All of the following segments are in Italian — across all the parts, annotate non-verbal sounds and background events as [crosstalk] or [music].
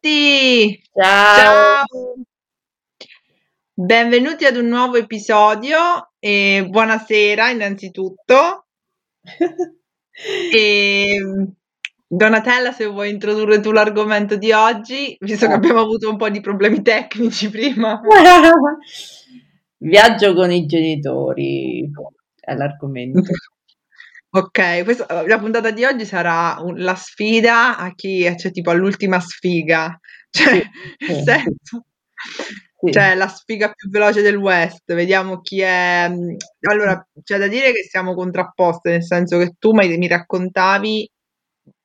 Tutti! Ciao! Ciao! Benvenuti ad un nuovo episodio e buonasera innanzitutto. [laughs] E Donatella, se vuoi introdurre tu l'argomento di oggi, visto che abbiamo avuto un po' di problemi tecnici prima. [laughs] Viaggio con i genitori è l'argomento. [laughs] Ok, questa, la puntata di oggi sarà un- la sfida a chi è cioè, tipo all'ultima sfiga, cioè, Sì, [laughs] nel sì, senso, sì. cioè la sfiga più veloce del West, vediamo chi è. mm, Allora, c'è da dire che siamo contrapposte, nel senso che tu mi raccontavi,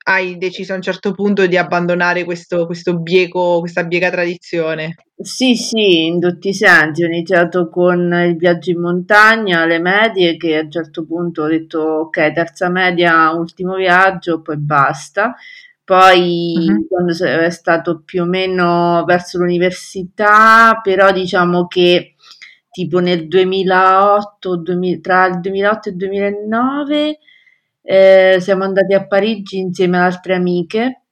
hai deciso a un certo punto di abbandonare questo, questo bieco, questa biega tradizione. Sì, sì, in tutti i sensi. Ho iniziato con il viaggio in montagna, le medie, che a un certo punto ho detto ok, terza media, ultimo viaggio, poi basta. Poi Mhm. quando è stato più o meno verso l'università, però diciamo che tipo nel 2008, 2000 tra il 2008 e il 2009 eh, siamo andati a Parigi insieme ad altre amiche,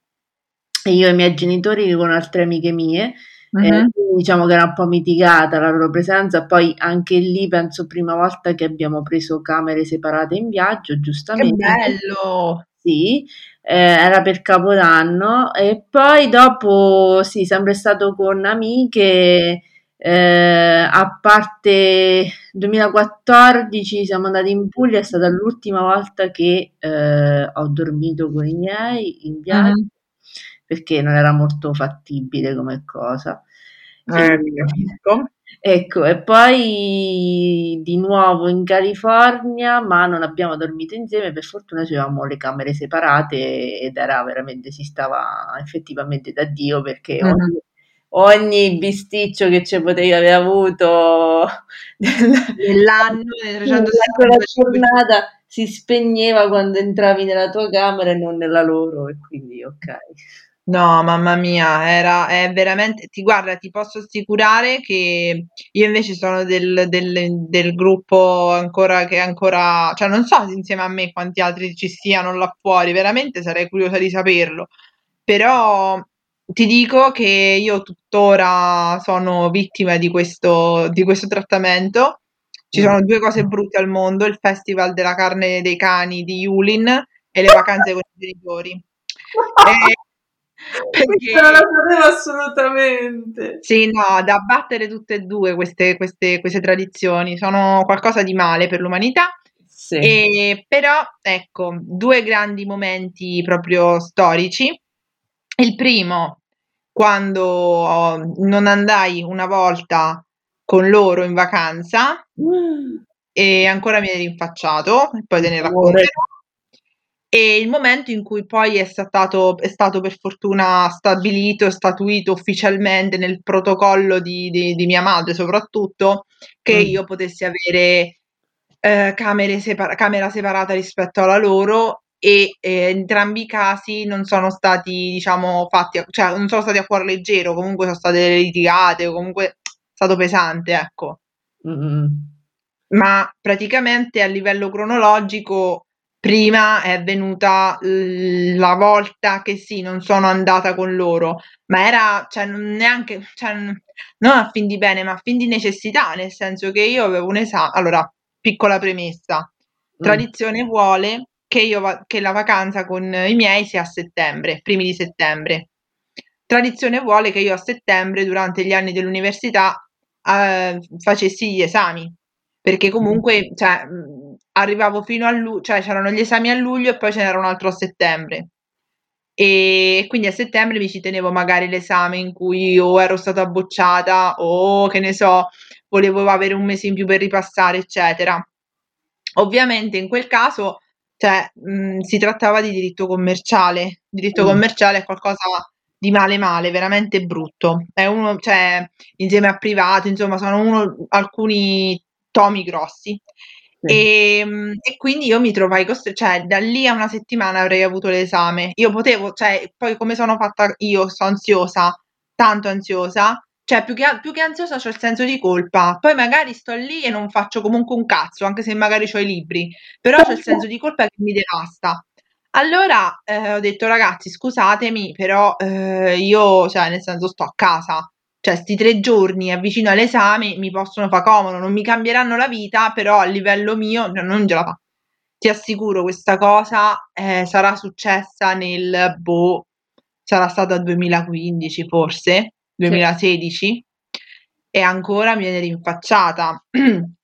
e io e i miei genitori con altre amiche mie. Eh, Mhm. quindi diciamo che era un po' mitigata la loro presenza, poi anche lì penso prima volta che abbiamo preso camere separate in viaggio, Che giustamente. bello! Sì, eh, era per Capodanno e poi dopo sì, sempre stato con amiche, eh, a parte 2014 siamo andati in Puglia, è stata l'ultima volta che eh, ho dormito con i miei in viaggio Mhm. perché non era molto fattibile come cosa. Eh, E, ecco, e poi di nuovo in California, ma non abbiamo dormito insieme, per fortuna avevamo le camere separate ed era veramente, si stava effettivamente da Dio perché Mhm. ogni, ogni bisticcio che ci potevi aver avuto [laughs] del- Nell'anno, nei sì, nella 365 giorni. giornata si spegneva quando entravi nella tua camera e non nella loro, e quindi ok. No, mamma mia, era, è veramente, ti guarda, ti posso assicurare che io invece sono del, del- del gruppo ancora che ancora, cioè non so insieme a me quanti altri ci siano là fuori, veramente sarei curiosa di saperlo, però ti dico che io tuttora sono vittima di questo, di questo trattamento. Ci Mm. sono due cose brutte al mondo, il Festival della carne dei cani di Yulin e le vacanze con i genitori. [laughs] E Questa non la perché sapevo assolutamente. sì, no, da abbattere tutte e due queste, queste, queste tradizioni, sono qualcosa di male per l'umanità. Sì. E però, ecco, due grandi momenti proprio storici. Il primo, quando oh, non andai una volta con loro in vacanza e ancora mi hai rinfacciato, poi te ne racconterò. E il momento in cui poi è stato, è stato per fortuna stabilito statuito ufficialmente nel protocollo di, di- di mia madre, soprattutto, che Mm. io potessi avere eh, camere separa- camera separata rispetto alla loro e eh, entrambi i casi non sono stati, diciamo, fatti, a- cioè non sono stati a cuor leggero, comunque sono state litigate, o comunque è stato pesante, ecco Mm. ma praticamente a livello cronologico prima è venuta la volta che sì, non sono andata con loro, ma era, cioè, neanche, cioè, non a fin di bene, ma a fin di necessità, nel senso che io avevo un esame, allora, piccola premessa, Mm. tradizione vuole che io va- che la vacanza con i miei sia a settembre, primi di settembre. Tradizione vuole che io a settembre, durante gli anni dell'università, eh, facessi gli esami, perché comunque, cioè, mh, arrivavo fino a luglio, cioè c'erano gli esami a luglio e poi ce n'era un altro a settembre. E quindi a settembre mi ci tenevo magari l'esame in cui o ero stata bocciata o che ne so, volevo avere un mese in più per ripassare, eccetera. Ovviamente in quel caso, cioè, mh, si trattava di diritto commerciale. Diritto Mm. commerciale è qualcosa di male male, veramente brutto. È uno, cioè, insieme a privato, insomma, sono uno, alcuni tomi grossi. Sì. E, mh, e quindi io mi trovai costretta, cioè, da lì a una settimana avrei avuto l'esame. Io potevo, cioè, poi come sono fatta io, sono ansiosa, tanto ansiosa, cioè, più che, più che ansiosa c'ho il senso di colpa. Poi magari sto lì e non faccio comunque un cazzo, anche se magari ho i libri, però c'ho il senso di colpa che mi devasta. Allora eh, ho detto ragazzi scusatemi però eh, io cioè nel senso sto a casa cioè sti tre giorni avvicino all'esame mi possono fare comodo non mi cambieranno la vita però a livello mio no, non ce la fa ti assicuro questa cosa eh, sarà successa nel boh sarà stata 2015 forse 2016 sì. e ancora mi viene rinfacciata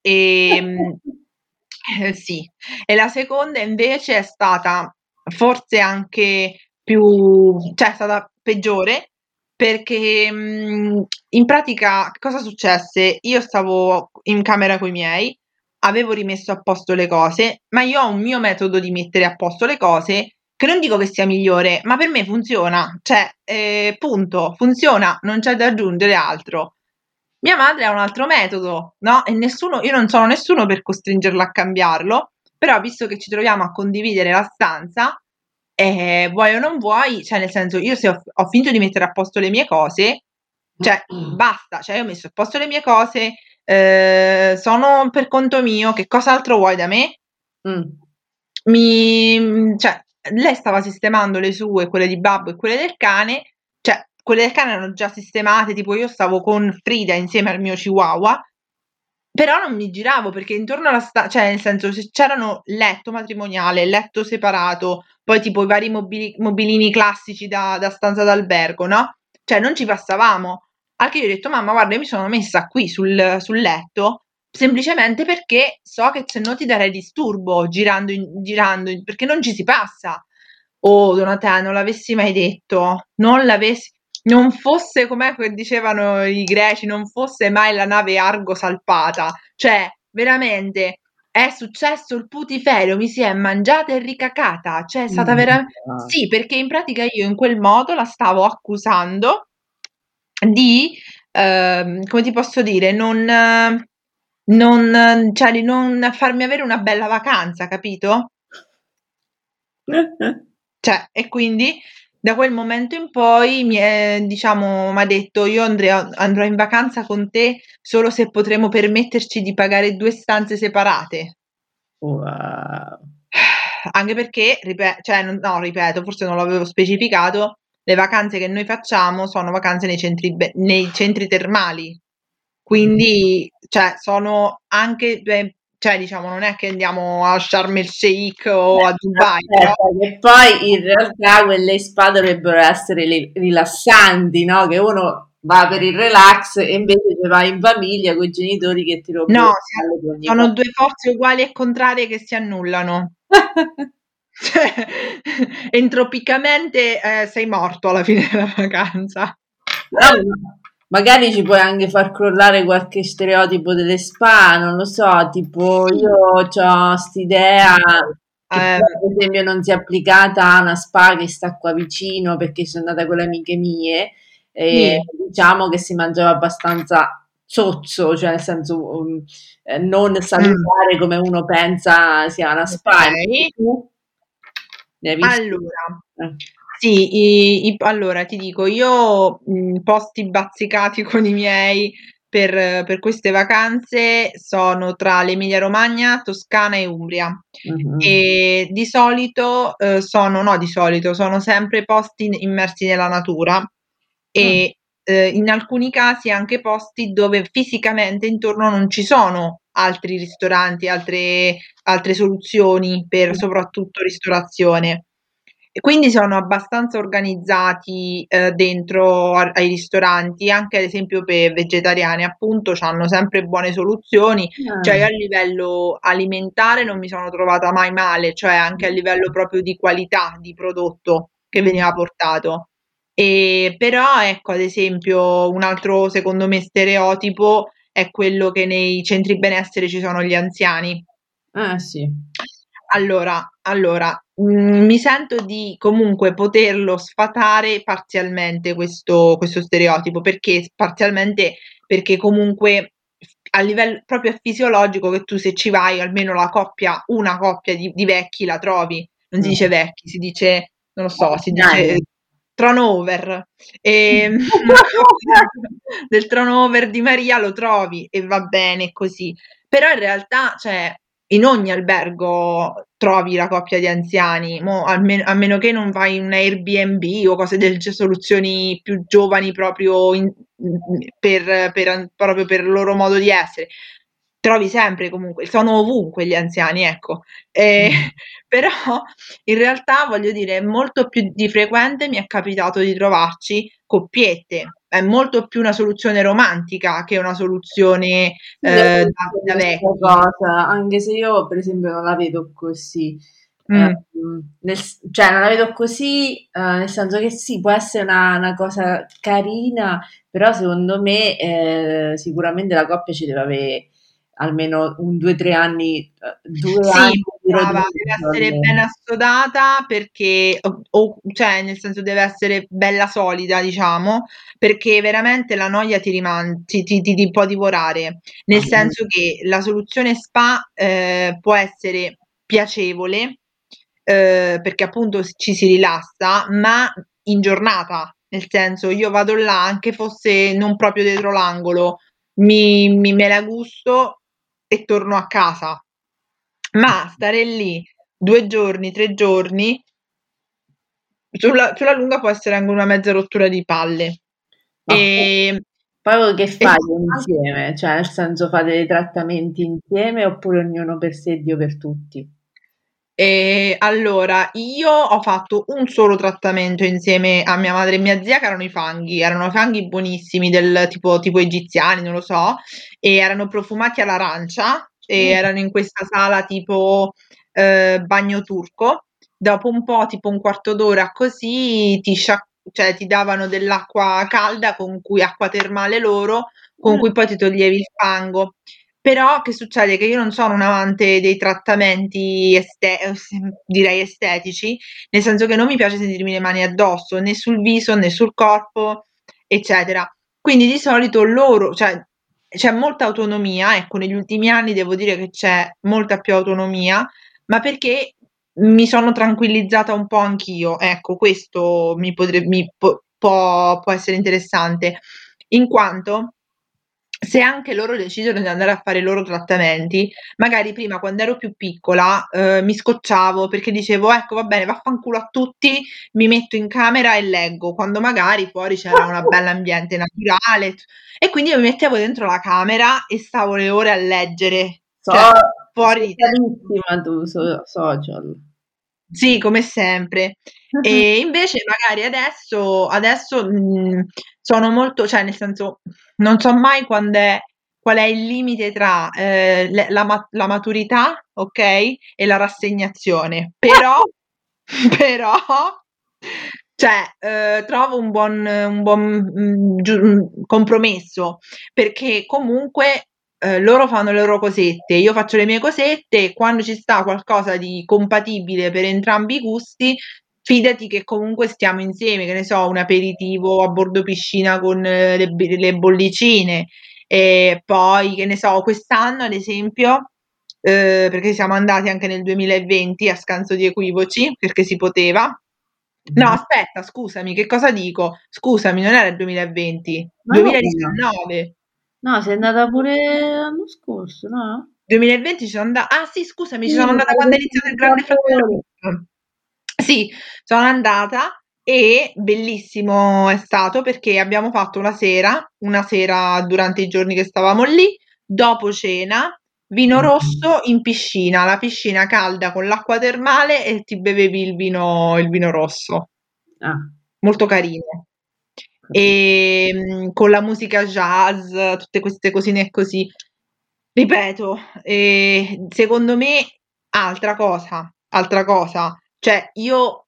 e [clears throat] eh, sì e la seconda invece è stata forse anche più, cioè è stata peggiore perché mh, in pratica cosa successe? Io stavo in camera con i miei, avevo rimesso a posto le cose, ma io ho un mio metodo di mettere a posto le cose che non dico che sia migliore, ma per me funziona, cioè eh, punto, funziona, non c'è da aggiungere altro. Mia madre ha un altro metodo, no? E nessuno, io non sono nessuno per costringerla a cambiarlo, però visto che ci troviamo a condividere la stanza, eh, vuoi o non vuoi, cioè nel senso io se ho, ho finito di mettere a posto le mie cose, cioè basta, cioè io ho messo a posto le mie cose, eh, sono per conto mio, che cos'altro vuoi da me? Mm. Mi, cioè, lei stava sistemando le sue, quelle di Babbo e quelle del cane, cioè quelle del cane erano già sistemate, tipo io stavo con Frida insieme al mio chihuahua, però non mi giravo perché intorno alla stanza, cioè nel senso c'erano letto matrimoniale, letto separato, poi tipo i vari mobili, mobilini classici da, da stanza d'albergo, no? Cioè non ci passavamo. Anche io ho detto, mamma, guarda, io mi sono messa qui sul, sul letto semplicemente perché so che se no ti darei disturbo girando, in, girando in, perché non ci si passa. Oh, Donatella, non l'avessi mai detto, non l'avessi non fosse come dicevano i greci, non fosse mai la nave Argo salpata. Cioè, veramente è successo il putiferio, mi si è mangiata e ricacata. Cioè, è stata veramente. Sì, perché in pratica io in quel modo la stavo accusando di, eh, come ti posso dire, non, non, cioè, di non farmi avere una bella vacanza, capito? cioè, e quindi da quel momento in poi mi è, diciamo, mi ha detto io andrò, andrò in vacanza con te solo se potremo permetterci di pagare due stanze separate. Wow. Anche perché, ripeto, cioè, no, ripeto, forse non l'avevo specificato, le vacanze che noi facciamo sono vacanze nei centri, nei centri termali. Quindi, cioè, sono anche cioè diciamo non è che andiamo a Sharm el Sheikh o a Dubai però... che poi in realtà quelle spa dovrebbero essere rilassanti no? che uno va per il relax e invece va in famiglia con i genitori che ti rompono no sono due forze uguali e contrarie che si annullano. [laughs] Cioè, [laughs] entropicamente eh, sei morto alla fine della vacanza. No, magari ci puoi anche far crollare qualche stereotipo delle spa, non lo so, tipo io ho quest'idea che eh, per esempio non si è applicata a una spa che sta qua vicino perché sono andata con le amiche mie e sì. diciamo che si mangiava abbastanza sozzo, cioè nel senso um, eh, non salutare mm. come uno pensa sia una spa. Okay. Allora, eh. Sì, i, i, allora ti dico, io mh, posti bazzicati con i miei per, per queste vacanze sono tra l'Emilia Romagna, Toscana e Umbria. Uh-huh. E di solito eh, sono, no, di solito sono sempre posti immersi nella natura e uh eh, in alcuni casi anche posti dove fisicamente intorno non ci sono altri ristoranti, altre, altre soluzioni per soprattutto ristorazione. E quindi sono abbastanza organizzati eh, dentro a, ai ristoranti, anche ad esempio per vegetariani, appunto, hanno sempre buone soluzioni. Mm. Cioè, io a livello alimentare non mi sono trovata mai male, cioè anche a livello proprio di qualità di prodotto che veniva portato. E, però, ecco, ad esempio, un altro secondo me stereotipo è quello che nei centri benessere ci sono gli anziani. Ah, sì. Allora, allora mh, mhmm, mi sento di comunque poterlo sfatare parzialmente questo, questo stereotipo, perché parzialmente perché comunque a livello proprio fisiologico che tu se ci vai almeno la coppia, una coppia di, di vecchi la trovi, non si dice vecchi, si dice, non lo so, si dice turnover. [laughs] [laughs] E del turnover di Maria lo trovi e va bene così. Però in realtà cioè in ogni albergo trovi la coppia di anziani, mo, a, men- a meno che non vai in un Airbnb o cose del genere, soluzioni più giovani proprio, in, per, per, proprio per il loro modo di essere. Trovi sempre comunque, sono ovunque gli anziani, ecco. Eh, mm. [laughs] Però in realtà voglio dire, molto più di frequente mi è capitato di trovarci coppiette, è molto più una soluzione romantica che una soluzione eh, da, da vecchio. Cosa, anche se io per esempio non la vedo così. Mm. Eh, nel, cioè non la vedo così eh, nel senso che sì può essere una, una cosa carina però secondo me eh, sicuramente la coppia ci deve avere almeno un due o tre anni, eh, due sì, anni brava, deve essere ben assodata perché, o, o, cioè nel senso deve essere bella solida, diciamo, perché veramente la noia ti rimane, ti, ti, ti, può divorare, nel ah, senso che la soluzione spa eh, può essere piacevole, eh, perché appunto ci si rilassa, ma in giornata, nel senso io vado là anche fosse non proprio dietro l'angolo, mi, mi me la gusto e torno a casa. Ma stare lì due giorni, tre giorni, sulla, sulla lunga può essere anche una mezza rottura di palle. Ah, e, poi che fate insieme? Cioè, nel senso fate dei trattamenti insieme oppure ognuno per sé, Dio per tutti? E allora, io ho fatto un solo trattamento insieme a mia madre e mia zia, che erano i fanghi, erano fanghi buonissimi, del tipo, tipo egiziani, non lo so, e erano profumati all'arancia e mm. erano in questa sala tipo eh, bagno turco. Dopo un po', tipo un quarto d'ora così, ti, sciac- cioè, ti davano dell'acqua calda con cui acqua termale loro, con mm. cui poi ti toglievi il fango. Però che succede? Che io non sono un amante dei trattamenti este- direi estetici, nel senso che non mi piace sentirmi le mani addosso, né sul viso né sul corpo, eccetera. Quindi di solito loro, cioè c'è molta autonomia, ecco, negli ultimi anni devo dire che c'è molta più autonomia, ma perché mi sono tranquillizzata un po' anch'io, ecco, questo mi, potrebbe, mi po- può essere interessante, in quanto se anche loro decidono di andare a fare i loro trattamenti, magari prima quando ero più piccola eh, mi scocciavo perché dicevo ecco va bene vaffanculo a tutti, mi metto in camera e leggo, quando magari fuori c'era un bell'ambiente naturale e quindi io mi mettevo dentro la camera e stavo le ore a leggere. So, cioè, fuori. Sei tu so, social. Sì, come sempre. E invece magari adesso, adesso mh, sono molto, cioè nel senso, non so mai quando è, qual è il limite tra eh, la, la, maturità, ok, e la rassegnazione. [laughs] Però, però, cioè, eh, trovo un buon, un buon mh, giu- compromesso, perché comunque eh, loro fanno le loro cosette, io faccio le mie cosette e quando ci sta qualcosa di compatibile per entrambi i gusti, fidati che comunque stiamo insieme, che ne so, un aperitivo a bordo piscina con eh, le, le bollicine e poi, che ne so, quest'anno ad esempio, eh, perché siamo andati anche nel 2020 a scanso di equivoci, perché si poteva. No, aspetta, scusami, che cosa dico? Scusami, non era il 2020, Ma 2019. No, sei andata pure l'anno scorso, no? 2020 ci sono andata. Ah, sì, scusami, ci sono andata quando è iniziato il Grande Fratello. Sì, sono andata e bellissimo è stato perché abbiamo fatto una sera, una sera durante i giorni che stavamo lì, dopo cena, vino rosso in piscina, la piscina calda con l'acqua termale e ti bevevi il vino, il vino rosso. Ah. Molto carino e ehm, con la musica jazz, tutte queste cosine così. Ripeto, eh, secondo me, altra cosa, altra cosa, cioè io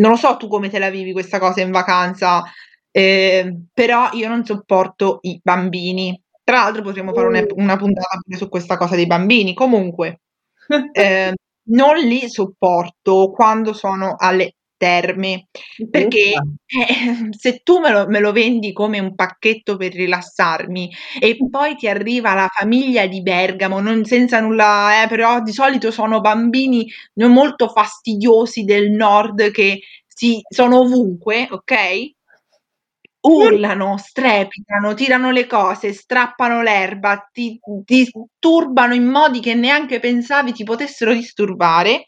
non lo so tu come te la vivi questa cosa in vacanza, eh, però io non sopporto i bambini. Tra l'altro potremmo fare una, una puntata su questa cosa dei bambini. Comunque, [laughs] eh, non li sopporto quando sono alle terme, perché eh, se tu me lo, me lo, vendi come un pacchetto per rilassarmi e poi ti arriva la famiglia di Bergamo, non, senza nulla, eh, però di solito sono bambini molto fastidiosi del nord che si, sono ovunque, ok? urlano, strepitano, tirano le cose, strappano l'erba, ti disturbano in modi che neanche pensavi ti potessero disturbare.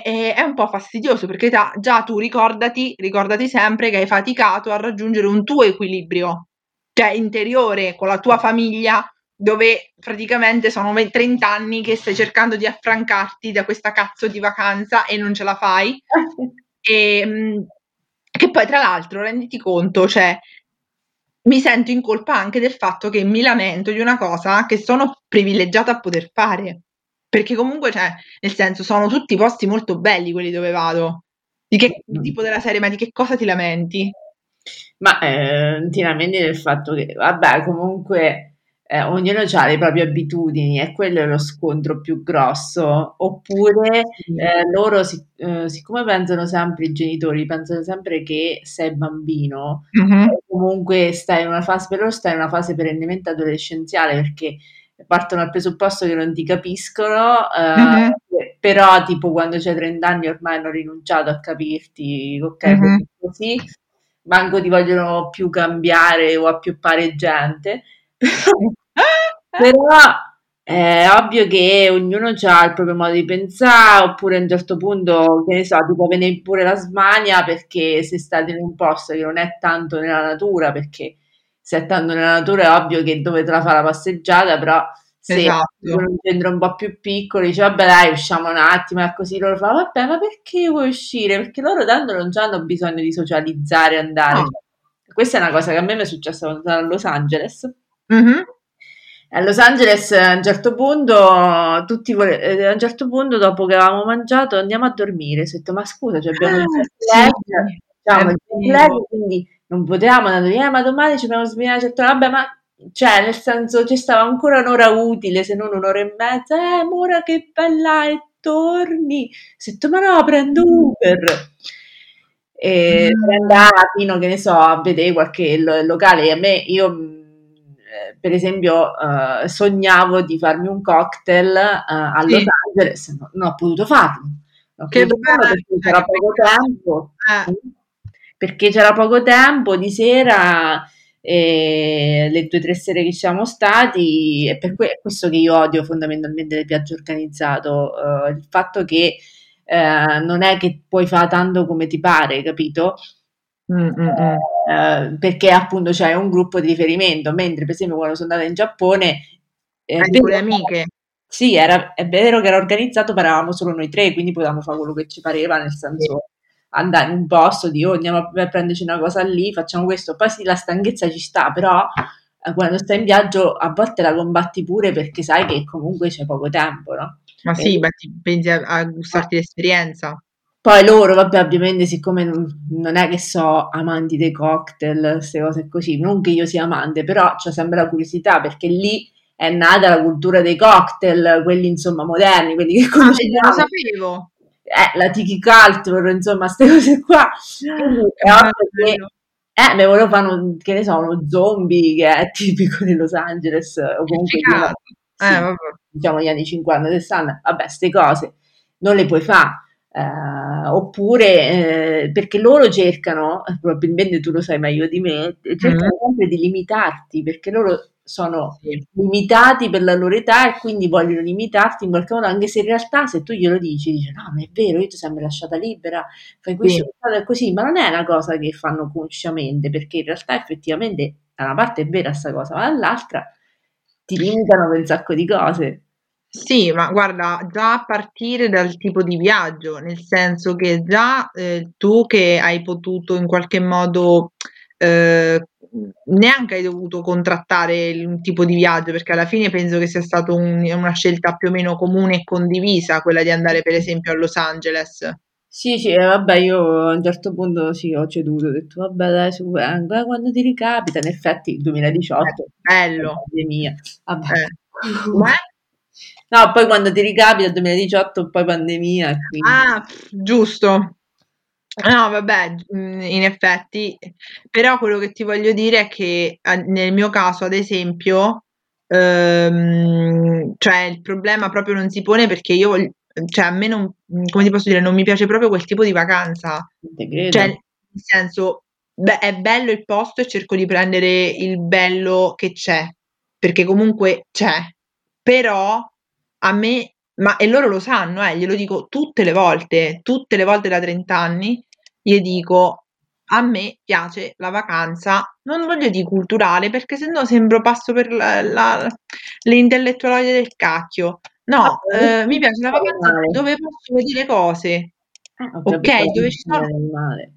È un po' fastidioso perché ta, già tu ricordati, ricordati sempre che hai faticato a raggiungere un tuo equilibrio, cioè interiore, con la tua famiglia, dove praticamente sono 30 anni che stai cercando di affrancarti da questa cazzo di vacanza e non ce la fai. [laughs] e, mm, che poi, tra l'altro, renditi conto, cioè, mi sento in colpa anche del fatto che mi lamento di una cosa che sono privilegiata a poter fare. Perché comunque, cioè, nel senso, sono tutti posti molto belli quelli dove vado. Di che mm. tipo della serie, ma di che cosa ti lamenti? Ma eh, ti lamenti del fatto che, vabbè, comunque eh, ognuno ha le proprie abitudini e quello è lo scontro più grosso. Oppure eh, loro, si, eh, siccome pensano sempre i genitori, pensano sempre che sei bambino, mm-hmm. comunque stai in una fase, per loro stai in una fase perennemente adolescenziale perché partono dal presupposto che non ti capiscono, mm-hmm. però tipo quando c'hai 30 anni ormai hanno rinunciato a capirti, ok, mm-hmm. così, manco ti vogliono più cambiare o appioppare gente. [laughs] Però è ovvio che ognuno ha il proprio modo di pensare, oppure a un certo punto, che ne so, ti può venire pure la smania perché sei stato in un posto che non è tanto nella natura, perché se tanto nella natura è ovvio che dove te la fa la passeggiata, però se esatto. un centro un po' più piccolo dice vabbè dai usciamo un attimo e così loro fanno vabbè ma perché vuoi uscire? Perché loro tanto non hanno bisogno di socializzare, andare. No. Questa è una cosa che a me mi è successa quando sono a Los Angeles. Mm-hmm a Los Angeles a un certo punto, tutti vole- eh, a un certo punto dopo che avevamo mangiato andiamo a dormire, ho detto ma scusa cioè abbiamo ah, il jet lag, quindi non potevamo andare eh, ma domani ci dobbiamo svegliare, certo, vabbè ma cioè nel senso ci stava ancora un'ora utile se non un'ora e mezza, eh Mura che bella e torni, ho detto ma no prendo Uber e mm. andare fino che ne so a vedere qualche lo- locale a me io per esempio, uh, sognavo di farmi un cocktail uh, a sì. Los Angeles, no, non ho potuto farlo. Ho che potuto farlo perché c'era poco tempo. Eh. Perché c'era poco tempo di sera, e le due o tre sere che siamo stati, è per que- questo che io odio fondamentalmente il viaggio organizzato, uh, il fatto che non è che puoi fare tanto come ti pare, capito? Eh, perché appunto c'è un gruppo di riferimento, mentre per esempio quando sono andata in Giappone... Eh, le amiche? Sì, era, è vero che era organizzato, ma eravamo solo noi tre, quindi potevamo fare quello che ci pareva, nel senso andare in un posto, di oh, andiamo a prenderci una cosa lì, facciamo questo, poi sì, la stanchezza ci sta, però eh, quando stai in viaggio a volte la combatti pure perché sai che comunque c'è poco tempo, no? Ma sì, ma ti pensi a, a gustarti l'esperienza? Poi loro, vabbè, ovviamente, siccome non, non, è che so amanti dei cocktail, queste cose così, non che io sia amante, però c'è sempre la curiosità perché lì è nata la cultura dei cocktail, quelli insomma moderni, quelli che conosciamo. Ah, lo sapevo. Eh, la tiki culture, insomma, queste [laughs] cose qua. Quindi è ovvio che eh, mi volevo fare, un, che ne so, uno zombie che è [laughs] tipico di Los Angeles, o comunque sì, eh, diciamo gli anni 50-60, vabbè, queste cose non le puoi fare. Uh, oppure eh, perché loro cercano, probabilmente tu lo sai meglio di me, cercano mm. sempre di limitarti perché loro sono limitati per la loro età e quindi vogliono limitarti in qualche modo, anche se in realtà se tu glielo dici, dice no, ma è vero, io ti sempre lasciata libera, fai questo sì. così, ma non è una cosa che fanno consciamente perché in realtà effettivamente da una parte è vera questa cosa, ma dall'altra ti limitano per un sacco di cose. Sì, ma guarda, già a partire dal tipo di viaggio, nel senso che già eh, tu che hai potuto in qualche modo eh, neanche hai dovuto contrattare un tipo di viaggio, perché alla fine penso che sia stata un, una scelta più o meno comune e condivisa quella di andare per esempio a Los Angeles. Sì, sì, vabbè, io a un certo punto sì, ho ceduto, ho detto vabbè dai, su, eh, quando ti ricapita, in effetti il 2018, eh, bello, pandemia, vabbè. Eh. [laughs] No, poi quando ti ricapita 2018, poi pandemia. Quindi... Ah, giusto. No, vabbè, mm, in effetti, però quello che ti voglio dire è che nel mio caso, ad esempio, ehm, cioè il problema proprio non si pone perché io voglio, cioè a me non, come ti posso dire, non mi piace proprio quel tipo di vacanza. Cioè, nel senso, beh, è bello il posto e cerco di prendere il bello che c'è, perché comunque c'è, però a me ma e loro lo sanno, eh, glielo dico tutte le volte, tutte le volte da 30 anni, gli dico: "A me piace la vacanza", non voglio dì culturale, perché se no sembro passo per la la le intellettualoide del cacchio. No, ehm, mi piace la vacanza dove posso vedere cose. Eh, capito, Okay, dove ci sono male.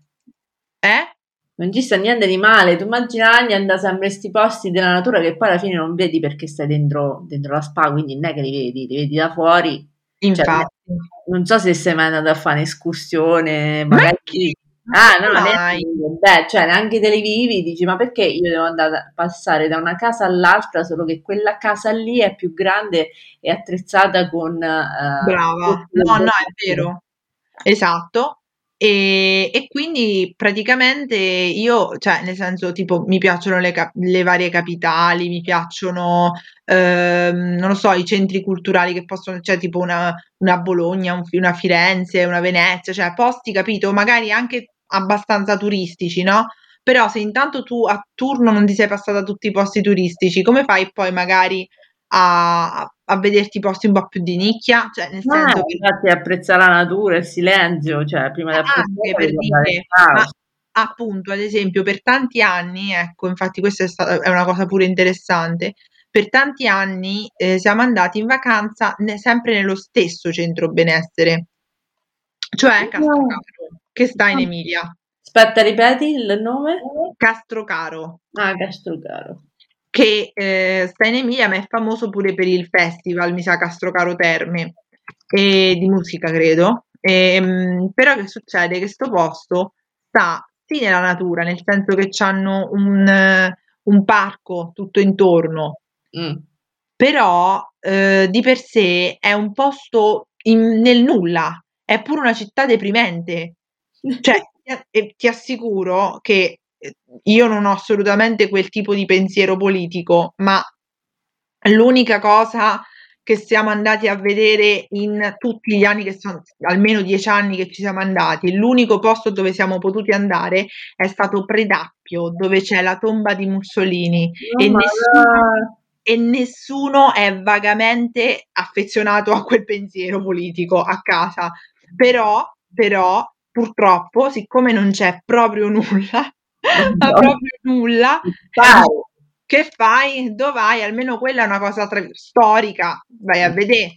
Eh? Non ci sta niente di male. Tu immagina Agni andà sempre in 'sti posti della natura che poi alla fine non vedi perché stai dentro, dentro la spa, quindi non è che li vedi, li vedi da fuori. Cioè, Infatti. non so se sei mai andato a fare un'escursione, Ma magari chi? Ah, no, neanche beh, cioè neanche te li vivi, dici: "Ma perché io devo andare a passare da una casa all'altra, solo che quella casa lì è più grande e attrezzata con, ehm, Brava. No, no, è vero. Esatto. Ehm, e quindi praticamente io cioè nel senso tipo mi piacciono le ca le varie capitali, mi piacciono, ehm, non lo so, i centri culturali che possono cioè tipo una una Bologna, un una Firenze, una Venezia, cioè posti, capito, magari anche abbastanza turistici, no, però se intanto tu a turno non ti sei passata tutti i posti turistici, come fai poi magari a a vederti posti un po' più di nicchia? Cioè nel Ah, senso che infatti apprezza la natura, il silenzio, cioè prima di Anche apprezzare per dire, ma appunto, ad esempio, per tanti anni, ecco, infatti questa è sta è una cosa pure interessante, per tanti anni, ehm, siamo andati in vacanza ne sempre nello stesso centro benessere, cioè Castrocaro, che sta in Emilia. Aspetta, ripeti il nome? Castrocaro. Ah, Castrocaro. Che, ehm, sta in Emilia, ma è famoso pure per il festival, mi sa Castrocaro Terme, ehm, di musica credo. Ehm, però che succede? Che 'sto posto sta sì nella natura, nel senso che c'hanno un un parco tutto intorno Mh. però, uhm, di per sé è un posto in nel nulla, è pure una città deprimente. [laughs] Cioè, ti e assicuro che, io non ho assolutamente quel tipo di pensiero politico, ma l'unica cosa che siamo andati a vedere in tutti gli anni che son almeno 10 anni che ci siamo andati, l'unico posto dove siamo potuti andare è stato Predappio, dove c'è la tomba di Mussolini Oh e nessuno e nessuno è vagamente affezionato a quel pensiero politico a casa. Però però, purtroppo, siccome non c'è proprio nulla, ma proprio nulla, fai? che fai? Do vai? Almeno quella è una cosa tra storica, vai a vedè.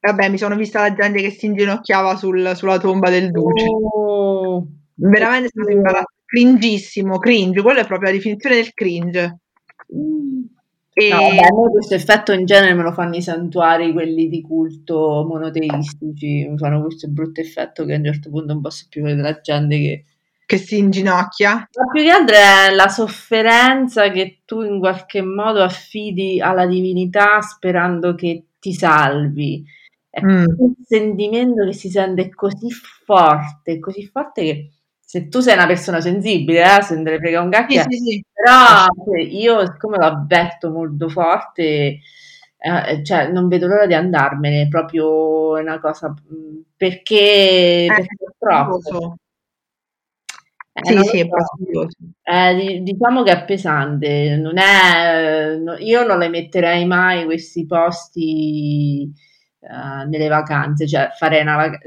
Vabbè, mi sono vista la gente che si inginocchiava sul sulla tomba del duce. Oh, Veramente è stato oddio. imbara cringissimo, cringe, quello è proprio la definizione del cringe. E No, vabbè, a me questo effetto in genere me lo fanno i santuari, quelli di culto monoteistici, mi fanno questo brutto effetto che a un certo punto non posso più vedere la gente che Che si inginocchia? Ma più che altro è la sofferenza che tu in qualche modo affidi alla divinità sperando che ti salvi. È Mh. un sentimento che si sente così forte, così forte che se tu sei una persona sensibile, eh, se ne frega un Sì, gacchè, sì, sì. però cioè io siccome lo avverto molto forte, ehm, cioè non vedo l'ora di andarmene, proprio è una cosa, mhmm, perché Eh, perché è troppo. Eh, Sì, sì, è fastidioso. Eh, di diciamo che è pesante, non è no io non le metterei mai questi posti, ehm, nelle vacanze, cioè farei una vaca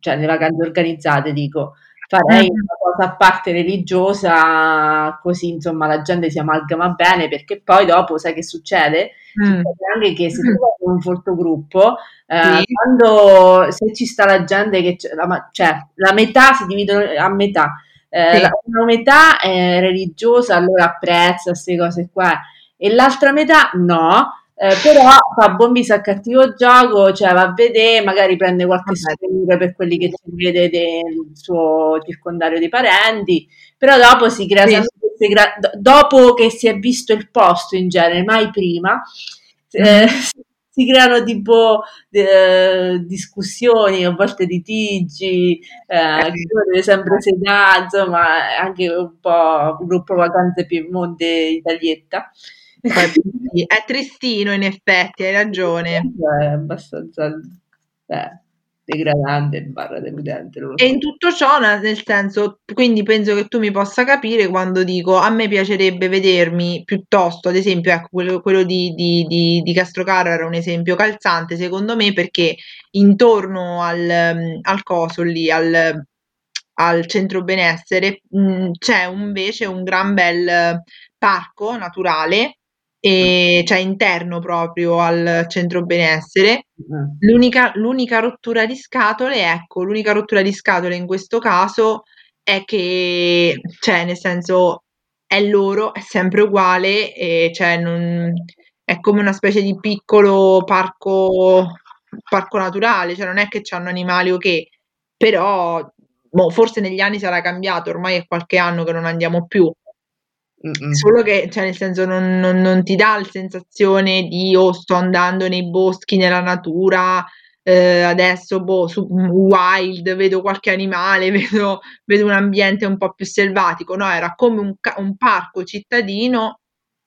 cioè nelle vacanze organizzate dico, farei Mh-mh. una cosa a parte religiosa, così insomma la gente si amalgama bene, perché poi dopo sai che succede? Succede anche che se tu vai con un folto gruppo, Sì. quando se ci sta la gente che la cioè la metà si dividono a metà, ehm, Sì. la una metà è religiosa, allora apprezza 'ste cose qua, e l'altra metà no, ehm, però fa buon viso a cattivo gioco, cioè va a vedè, magari prende qualche souvenir per quelli che si vede del suo circondario di parenti, però dopo si crea Sì. sempre queste dopo che si è visto il posto in genere, mai prima, ehm, Mh-mh. Si creano tipo, ehm, discussioni, a volte litigi, Eh. chi deve sempre sedà, insomma anche un po' gruppo vacanze Piemonte Italietta. È tristino in effetti, hai ragione. È abbastanza eh. Degradante barra deludente. E in tutto ciò, nel senso, quindi penso che tu mi possa capire quando dico a me piacerebbe vedermi piuttosto, ad esempio, ecco, quello, quello di, di, di, di Castrocaro era un esempio calzante, secondo me, perché intorno al, al coso lì, al, al centro benessere, mh, c'è invece un gran bel parco naturale e cioè interno proprio al centro benessere. Mm. L'unica, l'unica rottura di scatole, ecco, l'unica rottura di scatole in questo caso è che, cioè, nel senso, è loro, è sempre uguale, e cioè, non, è come una specie di piccolo parco, parco naturale, cioè non è che hanno animali o che, però boh, forse negli anni sarà cambiato, ormai è qualche anno che non andiamo più, Mm-mm. Solo che, cioè, nel senso, non, non, non, ti dà la sensazione di oh, sto andando nei boschi, nella natura, eh, adesso boh, su wild, vedo qualche animale, [laughs] vedo, vedo, un ambiente un po' più selvatico. No, era come un, un parco cittadino,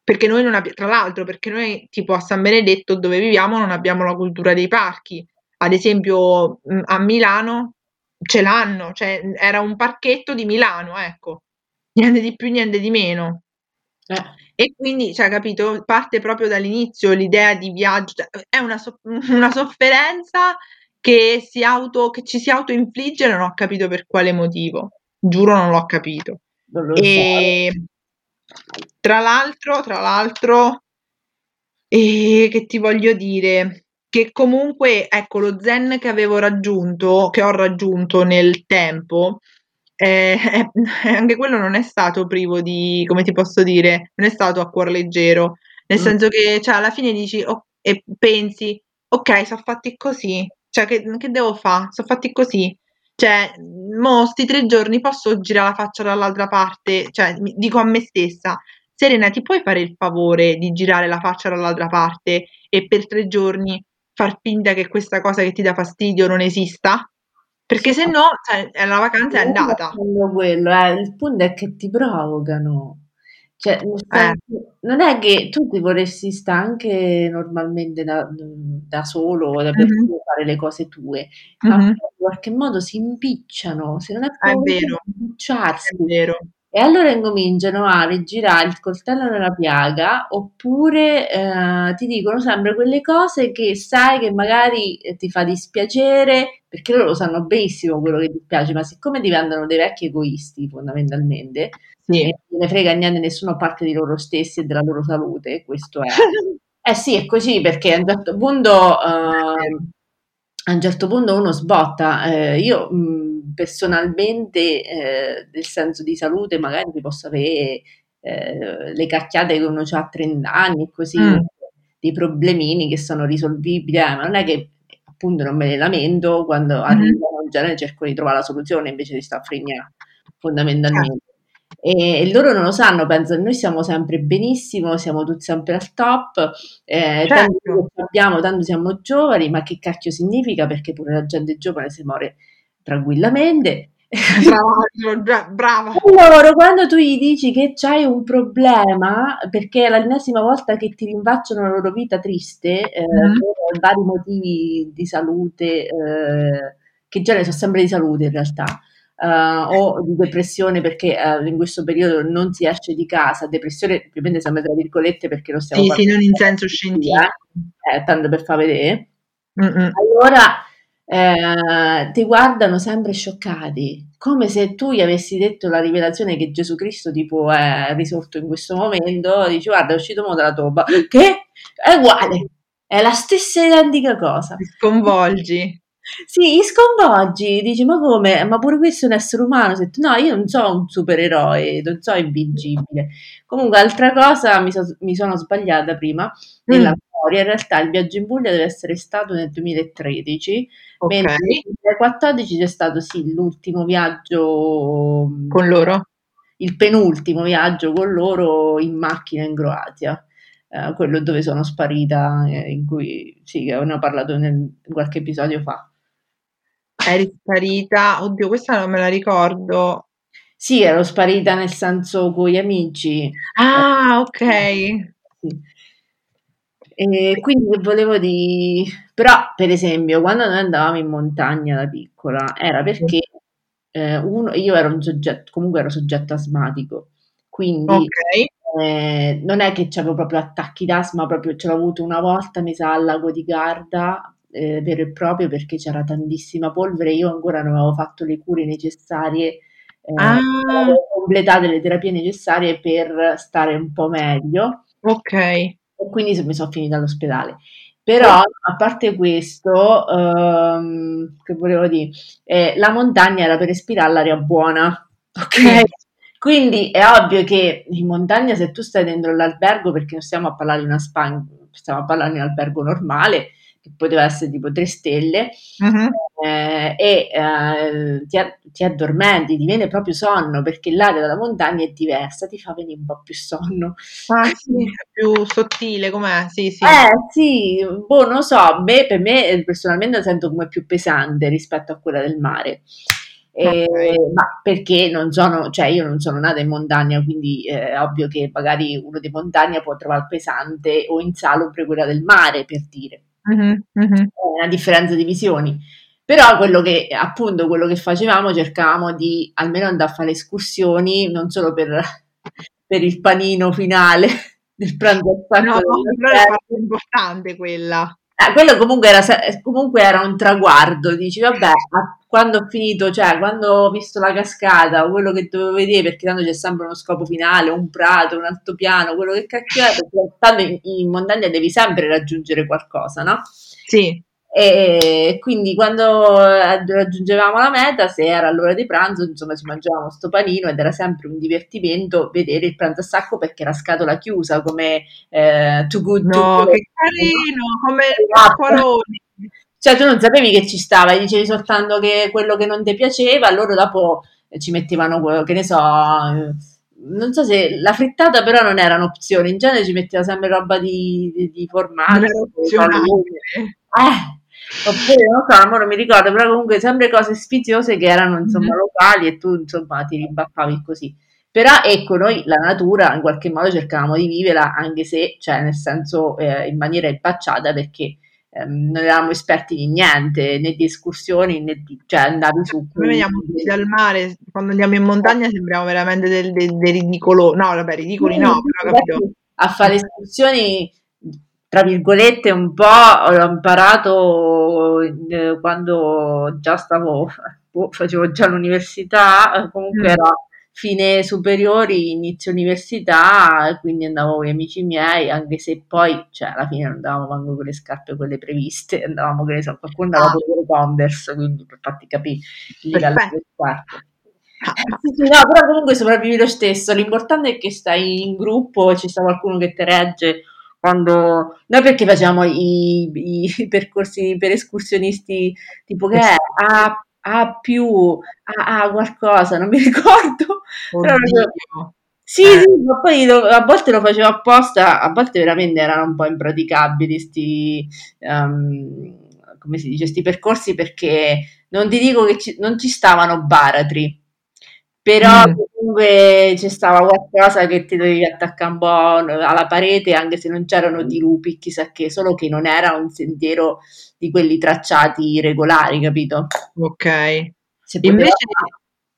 perché noi non abbiamo, tra l'altro, perché noi tipo a San Benedetto dove viviamo non abbiamo la cultura dei parchi. Ad esempio a Milano ce l'hanno, cioè era un parchetto di Milano, ecco, niente di più, niente di meno. Eh. E quindi, cioè, capito, parte proprio dall'inizio l'idea di viaggio, cioè, è una, so- [laughs] una sofferenza che, si auto, che ci si autoinfligge, non ho capito per quale motivo, giuro non l'ho capito. e tra l'altro, tra l'altro, e che ti voglio dire, che comunque, ecco, lo zen che avevo raggiunto, che ho raggiunto nel tempo, eh, [laughs] anche quello non è stato privo di, come ti posso dire, non è stato a cuor leggero, nel mm. senso che cioè, alla fine dici oh, e pensi, ok, sono fatti così, cioè che, che devo fare? Sono fatti così. Cioè, mo sti tre giorni posso girare la faccia dall'altra parte, cioè dico a me stessa, Serena, ti puoi fare il favore di girare la faccia dall'altra parte e per tre giorni far finta che questa cosa che ti dà fastidio non esista? Perché se no, cioè, la vacanza è andata. Quello, eh. Il punto è che ti provocano. Cioè, eh. non è che tu ti vorresti stare anche normalmente da, da solo, da per mm-hmm. fare le cose tue, ma mm-hmm. in qualche modo si impicciano, se non è, è vero. impicciarsi. È vero. E allora incominciano a rigirare il coltello nella piaga, oppure eh, ti dicono sempre quelle cose che sai che magari eh, ti fa dispiacere, perché loro sanno benissimo quello che ti piace, ma siccome diventano dei vecchi egoisti fondamentalmente, sì. e non ne frega niente nessuno parte di loro stessi e della loro salute, questo è. [laughs] eh sì, è così, perché a un certo punto, uh, a un certo punto uno sbotta. Eh, io mh, personalmente eh, del senso di salute magari ti posso avere eh, le cacchiate che uno ha a 30 anni e così, mm. dei problemini che sono risolvibili, eh, ma non è che appunto non me ne lamento quando mm. arrivano in genere cerco di trovare la soluzione invece di stare a fregnare fondamentalmente. E, e, loro non lo sanno, pensano noi siamo sempre benissimo, siamo tutti sempre al top, eh, certo. tanto abbiamo, tanto siamo giovani, ma che cacchio significa? Perché pure la gente giovane si muore tranquillamente. Brava, brava. Allora, quando tu gli dici che c'hai un problema, perché è l'ennesima volta che ti rinfacciano la loro vita triste, eh, mm-hmm. per vari motivi di salute, eh, che già ne sono sempre di salute in realtà, uh, o di depressione perché uh, in questo periodo non si esce di casa, depressione ovviamente sempre tra virgolette perché lo stiamo sì, sì, non in senso scientifico, eh, tanto per far vedere. Mm-mm. Allora eh, ti guardano sempre scioccati, come se tu gli avessi detto la rivelazione che Gesù Cristo tipo è risorto in questo momento, dici guarda è uscito mo dalla tomba, che è uguale, è la stessa identica cosa. Ti sconvolgi. Sì, sconvolgi, dici ma come? Ma pure questo è un essere umano? No, io non so un supereroe, non so invincibile. Comunque, altra cosa, mi, so, mi sono sbagliata prima nella mm. storia, in realtà il viaggio in Puglia deve essere stato nel 2013, okay. mentre nel 2014 c'è stato sì l'ultimo viaggio mm, con loro, il penultimo viaggio con loro in macchina in Croazia. Uh, quello dove sono sparita, eh, in cui sì, ne ho parlato nel, qualche episodio fa. Eri sparita, oddio, questa non me la ricordo. Sì, ero sparita nel senso con gli amici. Ah, ok. Sì. E quindi volevo dire, Però, per esempio, quando noi andavamo in montagna da piccola, era perché eh, uno, io ero un soggetto, comunque ero soggetto asmatico, quindi Ok. eh, non è che avevo proprio attacchi d'asma, proprio ce l'ho avuto una volta, mi sa, al lago di Garda, eh, vero e proprio, perché c'era tantissima polvere, io ancora non avevo fatto le cure necessarie, eh, Ah, avevo completato le terapie necessarie per stare un po' meglio ok. e quindi mi sono finita all'ospedale. Però, a parte questo, ehm, che volevo dire, eh, la montagna era per respirare l'aria buona, [laughs] ok? sì. Quindi è ovvio che in montagna, se tu stai dentro l'albergo, perché non stiamo a parlare di una spa, stiamo a parlare di un albergo normale, che poteva essere tipo tre stelle, Mhm. eh, e eh, ti, ti addormenti, ti viene proprio sonno, perché l'aria della montagna è diversa, ti fa venire un po' più sonno. Ah, [laughs] sì, più sottile, com'è? Sì, sì. Eh sì, boh, non so, me- per me eh, personalmente la sento come più pesante rispetto a quella del mare. Eh, ma perché non sono, cioè io non sono nata in montagna, quindi eh, è ovvio che magari uno di montagna può trovare pesante o insalubre quella del mare, per dire. Mhm, mhm. È una differenza di visioni. Però quello che, appunto, quello che facevamo, cercavamo di almeno andare a fare escursioni, non solo per, [laughs] per il panino finale [laughs] del pranzo al No, sacco però è importante quella. Eh, quello comunque era, comunque era un traguardo, dici vabbè, a- quando ho finito, cioè quando ho visto la cascata o quello che dovevo vedere, perché tanto c'è sempre uno scopo finale, un prato, un altopiano, quello che cacchio è, perché tanto in, in montagna devi sempre raggiungere qualcosa, no? Sì. E quindi quando raggiungevamo la meta, se era l'ora di pranzo, insomma, ci mangiavamo sto panino ed era sempre un divertimento vedere il pranzo a sacco perché era scatola chiusa, come eh, Too Good To No, Go. che carino, come Esatto. acquaroni. Cioè, tu non sapevi che ci stava, dicevi soltanto che quello che non ti piaceva, loro dopo ci mettevano, que- che ne so, non so se la frittata però non era un'opzione, in genere ci metteva sempre roba di, di, di formaggio. Eh, oppure non so, non mi ricordo, però comunque sempre cose sfiziose che erano insomma Mhm. locali e tu insomma ti ribaffavi così. Però ecco, noi la natura in qualche modo cercavamo di viverla, anche se, cioè, nel senso, eh, in maniera impacciata, perché ehm, non eravamo esperti di niente, né di escursioni, né di, cioè andavi su Noi veniamo tutti dal mare, quando andiamo in montagna sembriamo veramente del- del- dei ridicolo. No, vabbè, ridicoli no, però capito. a fare escursioni, tra virgolette, un po' ho imparato eh, quando già stavo, [laughs] boh, facevo già l'università, eh, comunque Mm. era fine superiori, inizio università, quindi andavo con gli amici miei, anche se poi, cioè, alla fine non andavamo manco con le scarpe quelle previste, [laughs] andavamo, che ne so, qualcuno andava Ah, con le Converse, quindi per farti capire perfetto. delle scarpe. Eh, Sì, sì, no, però comunque sopravvivi lo stesso. L'importante è che stai in gruppo, ci sta qualcuno che ti regge quando... Noi perché facciamo i, i [laughs] percorsi per escursionisti tipo che è A, A più, A, A qualcosa, non mi [laughs] ricordo. Oddio. Sì, Eh. sì, ma poi lo- a volte lo facevo apposta, a volte veramente erano un po' impraticabili sti, ehm, come si dice, sti percorsi perché non ti dico che ci- non ci stavano baratri, però Mm. comunque c'è stava qualcosa che ti dovevi attaccare un po' alla parete, anche se non c'erano dirupi, chissà che, solo che non era un sentiero di quelli tracciati regolari, capito? Ok. Se Invece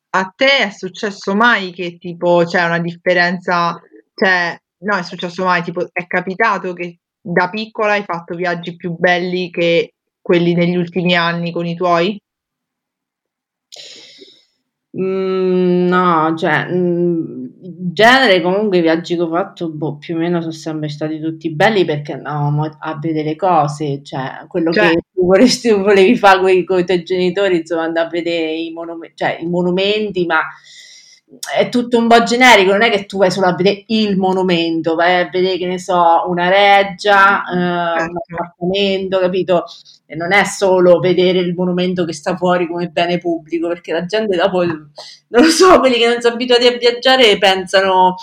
a te è successo mai che tipo c'è una differenza, cioè no, è successo mai, tipo è capitato che da piccola hai fatto viaggi più belli che quelli degli ultimi anni con i tuoi? Mm, no, cioè, mm, in genere comunque i viaggi che ho fatto, boh, più o meno sono sempre stati tutti belli perché andavamo a vedere cose, cioè quello Cioè, che tu vorresti, [laughs] volevi fare con i tuoi genitori, insomma, andare a vedere i, monum- cioè, i monumenti, ma è tutto un po' generico, non è che tu vai solo a vedere il monumento, vai a vedere, che ne so, una reggia, eh, un certo. appartamento, capito? E non è solo vedere il monumento che sta fuori come bene pubblico, perché la gente dopo, non lo so, quelli che non sono abituati a viaggiare pensano,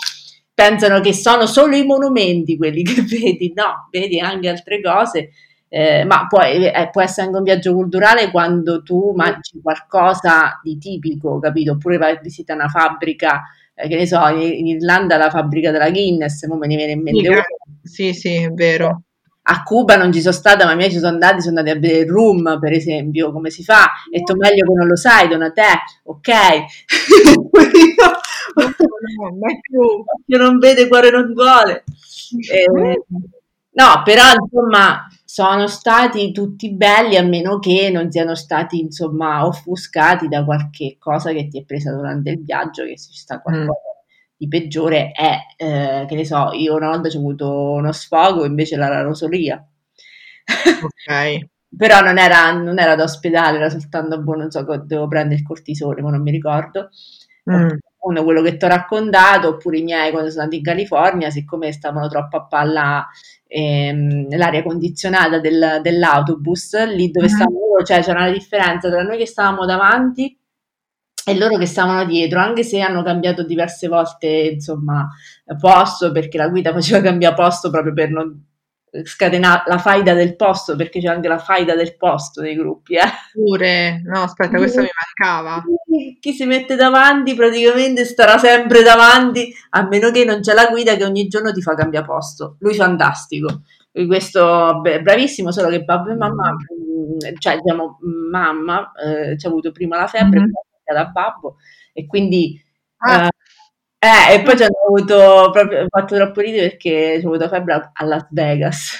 pensano che sono solo i monumenti quelli che [laughs] vedi, no, vedi anche altre cose, eh, ma poi eh, può essere anche un viaggio culturale quando tu mangi qualcosa di tipico, capito? Oppure vai a visitare una fabbrica, eh, che ne so, in, in Irlanda la fabbrica della Guinness, mo me ne viene in mente una. sì, sì, è vero. a Cuba non ci sono stata, ma i miei ci sono andati, sono andati a vedere il room, per esempio, come si fa. E tu meglio che non lo sai, Donatè, ok? [laughs] Io non vede, cuore non vuole. Eh, no, però insomma sono stati tutti belli a meno che non siano stati insomma offuscati da qualche cosa che ti è presa durante il viaggio, che se ci sta qualcosa mm. di peggiore è, eh, che ne so, io una volta ho avuto uno sfogo invece la rosolia. Ok. [laughs] Però non era, non era da ospedale, era soltanto, boh, non so, devo prendere il cortisone, ma non mi ricordo. Mm uno quello che ti ho raccontato, oppure i miei quando sono andati in California, siccome stavano troppo a palla ehm, l'aria condizionata del, dell'autobus, lì dove mm-hmm. stavano loro, cioè c'era una differenza tra noi che stavamo davanti e loro che stavano dietro, anche se hanno cambiato diverse volte, insomma, posto, perché la guida faceva [laughs] cambiare posto proprio per non scatenare la faida del posto, perché c'è anche la faida del posto nei gruppi. Eh. Pure, no, aspetta, questo mi mancava. Chi si mette davanti praticamente starà sempre davanti, a meno che non c'è la guida che ogni giorno ti fa cambiare posto. Lui fantastico. Questo beh, bravissimo, solo che babbo e mamma, mm, cioè diciamo mamma, eh, ci ha avuto prima la febbre, mm-hmm. da babbo, e quindi ah. eh, eh, e poi ci hanno avuto proprio, fatto troppo ridere perché ci ho avuto febbre a Las Vegas.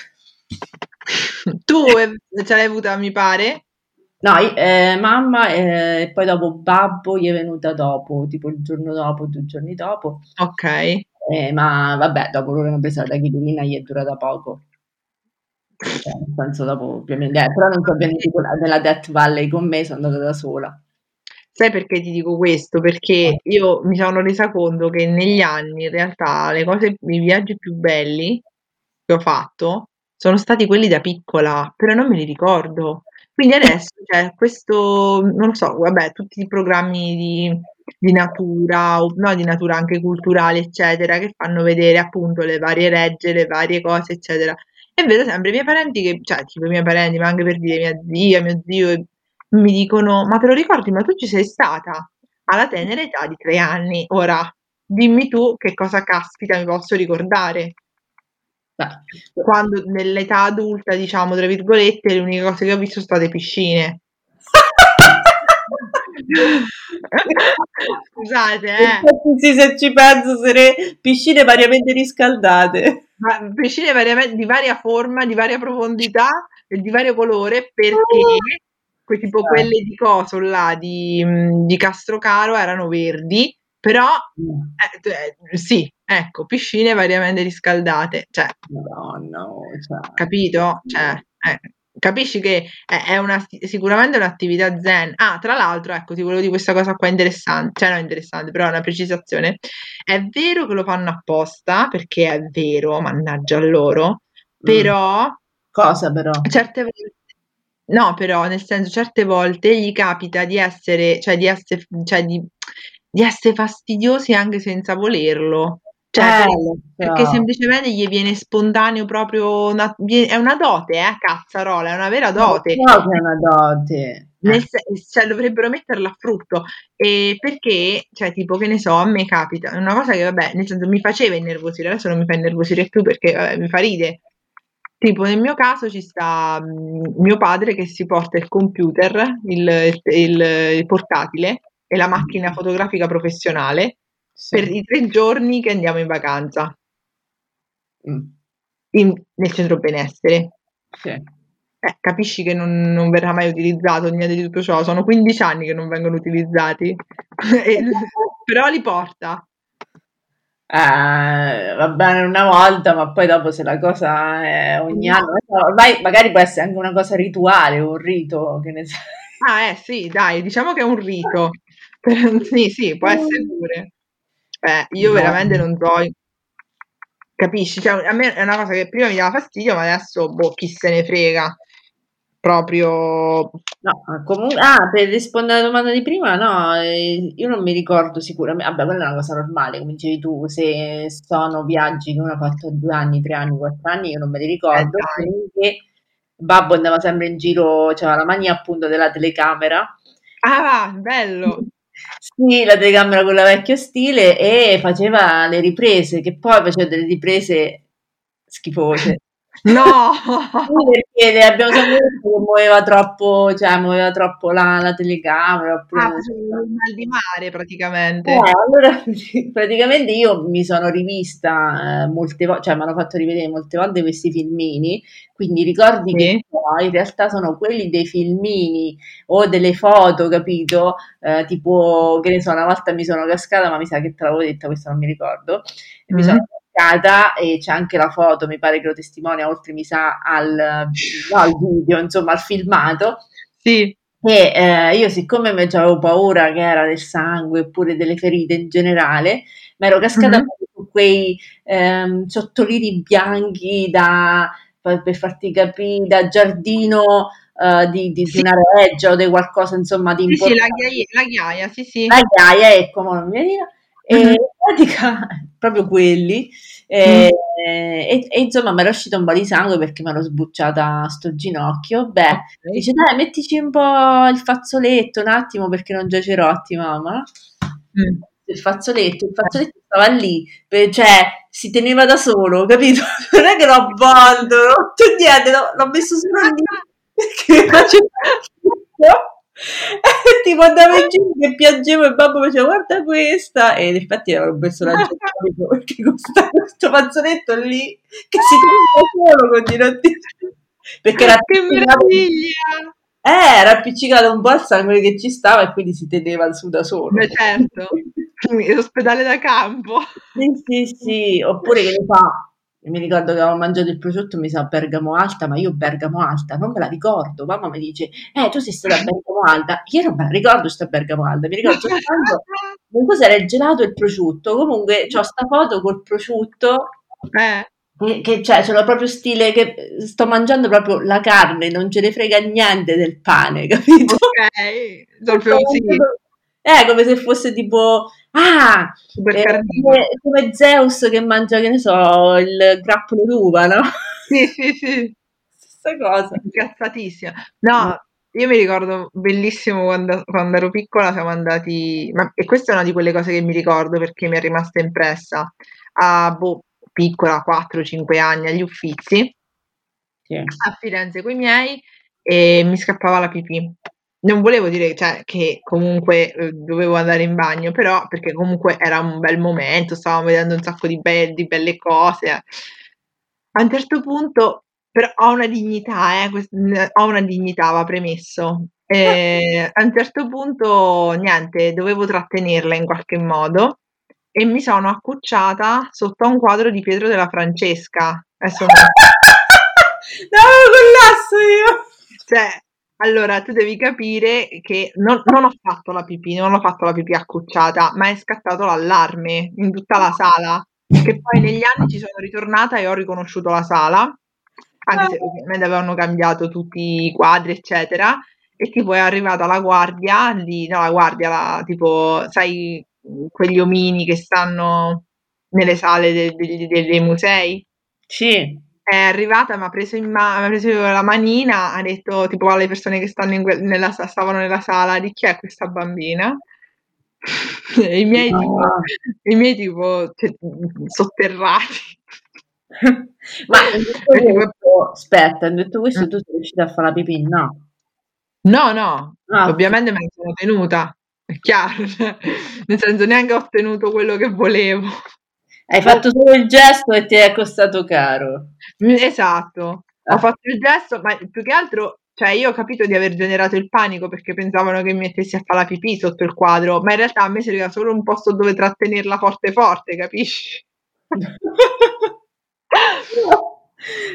[laughs] Tu ce l'hai avuta, mi pare? No, eh, mamma eh, e poi dopo babbo gli è venuta dopo, tipo il giorno dopo, due giorni dopo. Ok. Eh, ma vabbè, dopo loro hanno preso la tachipirina, gli è durata poco. Cioè, nel senso dopo ovviamente, eh, però non sono venuti nella Death Valley con me, sono andata da sola. Sai perché ti dico questo? Perché io mi sono resa conto che negli anni in realtà le cose, i viaggi più belli che ho fatto sono stati quelli da piccola, però non me li ricordo. Quindi adesso c'è questo, non lo so, vabbè, tutti i programmi di, di natura, o no di natura anche culturali, eccetera, che fanno vedere appunto le varie regge, le varie cose, eccetera. E vedo sempre i miei parenti che, cioè, tipo i miei parenti, ma anche per dire mia zia, mio zio, mi dicono: "Ma te lo ricordi? Ma tu ci sei stata alla tenera età di tre anni. Ora dimmi tu che cosa caspita mi posso ricordare". Quando nell'età adulta, diciamo, tra virgolette, le uniche cose che ho visto sono state piscine. [laughs] Scusate, eh. Sì, se ci penso, sere piscine variamente riscaldate. Ma piscine variamente di varia forma, di varia profondità e di vario colore perché que tipo eh. quelle di coso là, di, mhmm, di Castrocaro erano verdi, però mm. eh, eh, sì, ecco, piscine variamente riscaldate, cioè, Madonna, cioè. capito? Cioè, eh, capisci che è, una, sicuramente un'attività zen. Ah, tra l'altro, ecco, ti volevo dire questa cosa qua interessante, cioè no interessante, però è una precisazione. È vero che lo fanno apposta, perché è vero, mannaggia loro, mm. però... Cosa però? Certe volte No, però nel senso certe volte gli capita di essere cioè di esse cioè di di essere fastidiosi anche senza volerlo. Cioè, eh, perché semplicemente gli viene spontaneo proprio una è una dote, eh, cazzarola, è una vera dote. No, è una dote. Nel cioè dovrebbero metterla a frutto. Ehm, perché, cioè tipo, che ne so, a me capita, è una cosa che vabbè, nel senso mi faceva innervosire, adesso non mi fa innervosire più perché vabbè, mi fa ride Tipo nel mio caso ci sta mh, mio padre che si porta il computer, il, il, il portatile e la macchina fotografica professionale sì. per i tre giorni che andiamo in vacanza mm. in, nel centro benessere. Sì. Eh, capisci che non, non, verrà mai utilizzato niente di tutto ciò, sono 15 anni che non vengono utilizzati, [laughs] [laughs] però li porta eh, va bene una volta, ma poi dopo se la cosa è ogni anno, ormai magari può essere anche una cosa rituale, un rito, che ne so. Ah, eh sì, dai, diciamo che è un rito. [laughs] sì, sì, può essere pure. Eh, io veramente non so, capisci? Cioè, a me è una cosa che prima mi dava fastidio, ma adesso, boh, chi se ne frega proprio... No, comunque, ah, per rispondere alla domanda di prima, no, eh, io non mi ricordo sicuramente, vabbè, quella è una cosa normale, come dicevi tu, se sono viaggi che uno ha fatto due anni, tre anni, quattro anni, io non me li ricordo, eh, Babbo andava sempre in giro, c'era la mania appunto della telecamera. Ah, bello! [laughs] Sì, la telecamera con la vecchio stile e faceva le riprese, che poi faceva delle riprese schifose. No! [laughs] perché abbiamo sempre detto che muoveva troppo, cioè muoveva troppo la, la telecamera. Oppure Ah, il mal di mare praticamente. Eh, allora [laughs] praticamente io mi sono rivista eh, molte volte, cioè mi hanno fatto rivedere molte volte questi filmini, quindi ricordi che Sì. poi in realtà sono quelli dei filmini o delle foto, capito? Eh, tipo, che ne so, una volta mi sono cascata, ma mi sa che te l'avevo detta, questo non mi ricordo, e mi sono Mm. cascata e c'è anche la foto, mi pare che lo testimonia, oltre mi sa al, no, al video, insomma al filmato. Sì. E eh, io, siccome me avevo paura che era del sangue oppure delle ferite in generale, mi ero cascata Mhm. su quei ehm, ciottolini bianchi da, per, per farti capire, da giardino eh, di, di- di Sì. una reggia o di qualcosa insomma di Sì, sì, la importante. ghiaia, la ghiaia, sì, sì. La ghiaia, ecco, non mi veniva. E Mhm. in pratica, proprio quelli. Mm. E, e- e, insomma mi era uscito un po' di sangue perché mi ero sbucciata sto ginocchio. Beh, Ok. dice dai, mettici un po' il fazzoletto un attimo perché non giacerotti, mamma. Mm. Il fazzoletto, il fazzoletto stava lì, cioè si teneva da solo, capito? [laughs] Non è che l'ho avvolto, non ho fatto niente, l'ho, l'ho messo solo lì [laughs] perché facevo e [laughs] tipo andavo in giro che piangevo e babbo mi diceva guarda questa e in effetti era un personaggio [laughs] storico perché con sta- questo fazzoletto lì che si teneva solo continuamente perché era Che meraviglia! eh, era appiccicato un po' al sangue che ci stava e quindi si teneva su da solo Beh, certo. [laughs] L'ospedale da campo. sì sì sì oppure che ne fa mi ricordo che avevo mangiato il prosciutto mi sa Bergamo Alta ma io Bergamo Alta non me la ricordo mamma mi dice eh tu sei stata a Bergamo Alta io non me la ricordo sta Bergamo Alta mi ricordo soltanto non so se era il gelato o il prosciutto comunque c'ho sta foto col prosciutto Eh, che, che cioè, l'ho proprio stile che sto mangiando proprio la carne, non ce ne frega niente del pane, [laughs] capito? ok. Proprio sì, Eh, come se fosse tipo, ah, eh, come, come Zeus che mangia, che ne so, il grappolo d'uva, no? Sì, sì, sì. Stessa cosa. Incazzatissima. No, io mi ricordo bellissimo quando, quando ero piccola siamo andati, ma, e questa è una di quelle cose che mi ricordo perché mi è rimasta impressa, a boh, piccola, 4-5 anni, agli Uffizi, Sì. a Firenze con i miei e mi scappava la pipì. Non volevo dire cioè, che comunque eh, dovevo andare in bagno, però perché comunque era un bel momento, stavamo vedendo un sacco di, be- di belle cose. A un certo punto, però ho una dignità, eh, quest- ho una dignità, va premesso. E a un certo punto, niente, dovevo trattenerla in qualche modo e mi sono accucciata sotto a un quadro di Pietro della Francesca. Adesso [laughs] No, collasso io! Cioè, allora tu devi capire che non, non ho fatto la pipì, non ho fatto la pipì accucciata, ma è scattato l'allarme in tutta la sala. Che poi negli anni ci sono ritornata e ho riconosciuto la sala, anche se ovviamente avevano cambiato tutti i quadri, eccetera. E tipo è arrivata la guardia lì, no, la guardia, la, tipo, sai, quegli omini che stanno nelle sale de- de- de- dei musei? Sì. È arrivata, mi ha preso in mano, mi ha preso la manina, ha detto tipo alle persone che que- nella, sa- stavano nella sala di chi è questa bambina? [laughs] I miei tipo, No. i miei tipo cioè, sotterrati. [laughs] Ma tipo, questo, aspetta, detto questo mm, tu sei riuscita a fare la pipì? No. no, no, Ah, ovviamente me la sono tenuta, è chiaro, cioè, nel senso neanche ho ottenuto quello che volevo. Hai fatto solo il gesto e ti è costato caro. Esatto, ho Ah. fatto il gesto, ma più che altro, cioè io ho capito di aver generato il panico perché pensavano che mi mettessi a fare la pipì sotto il quadro, ma in realtà a me serviva solo un posto dove trattenerla forte forte, capisci? [laughs] [laughs]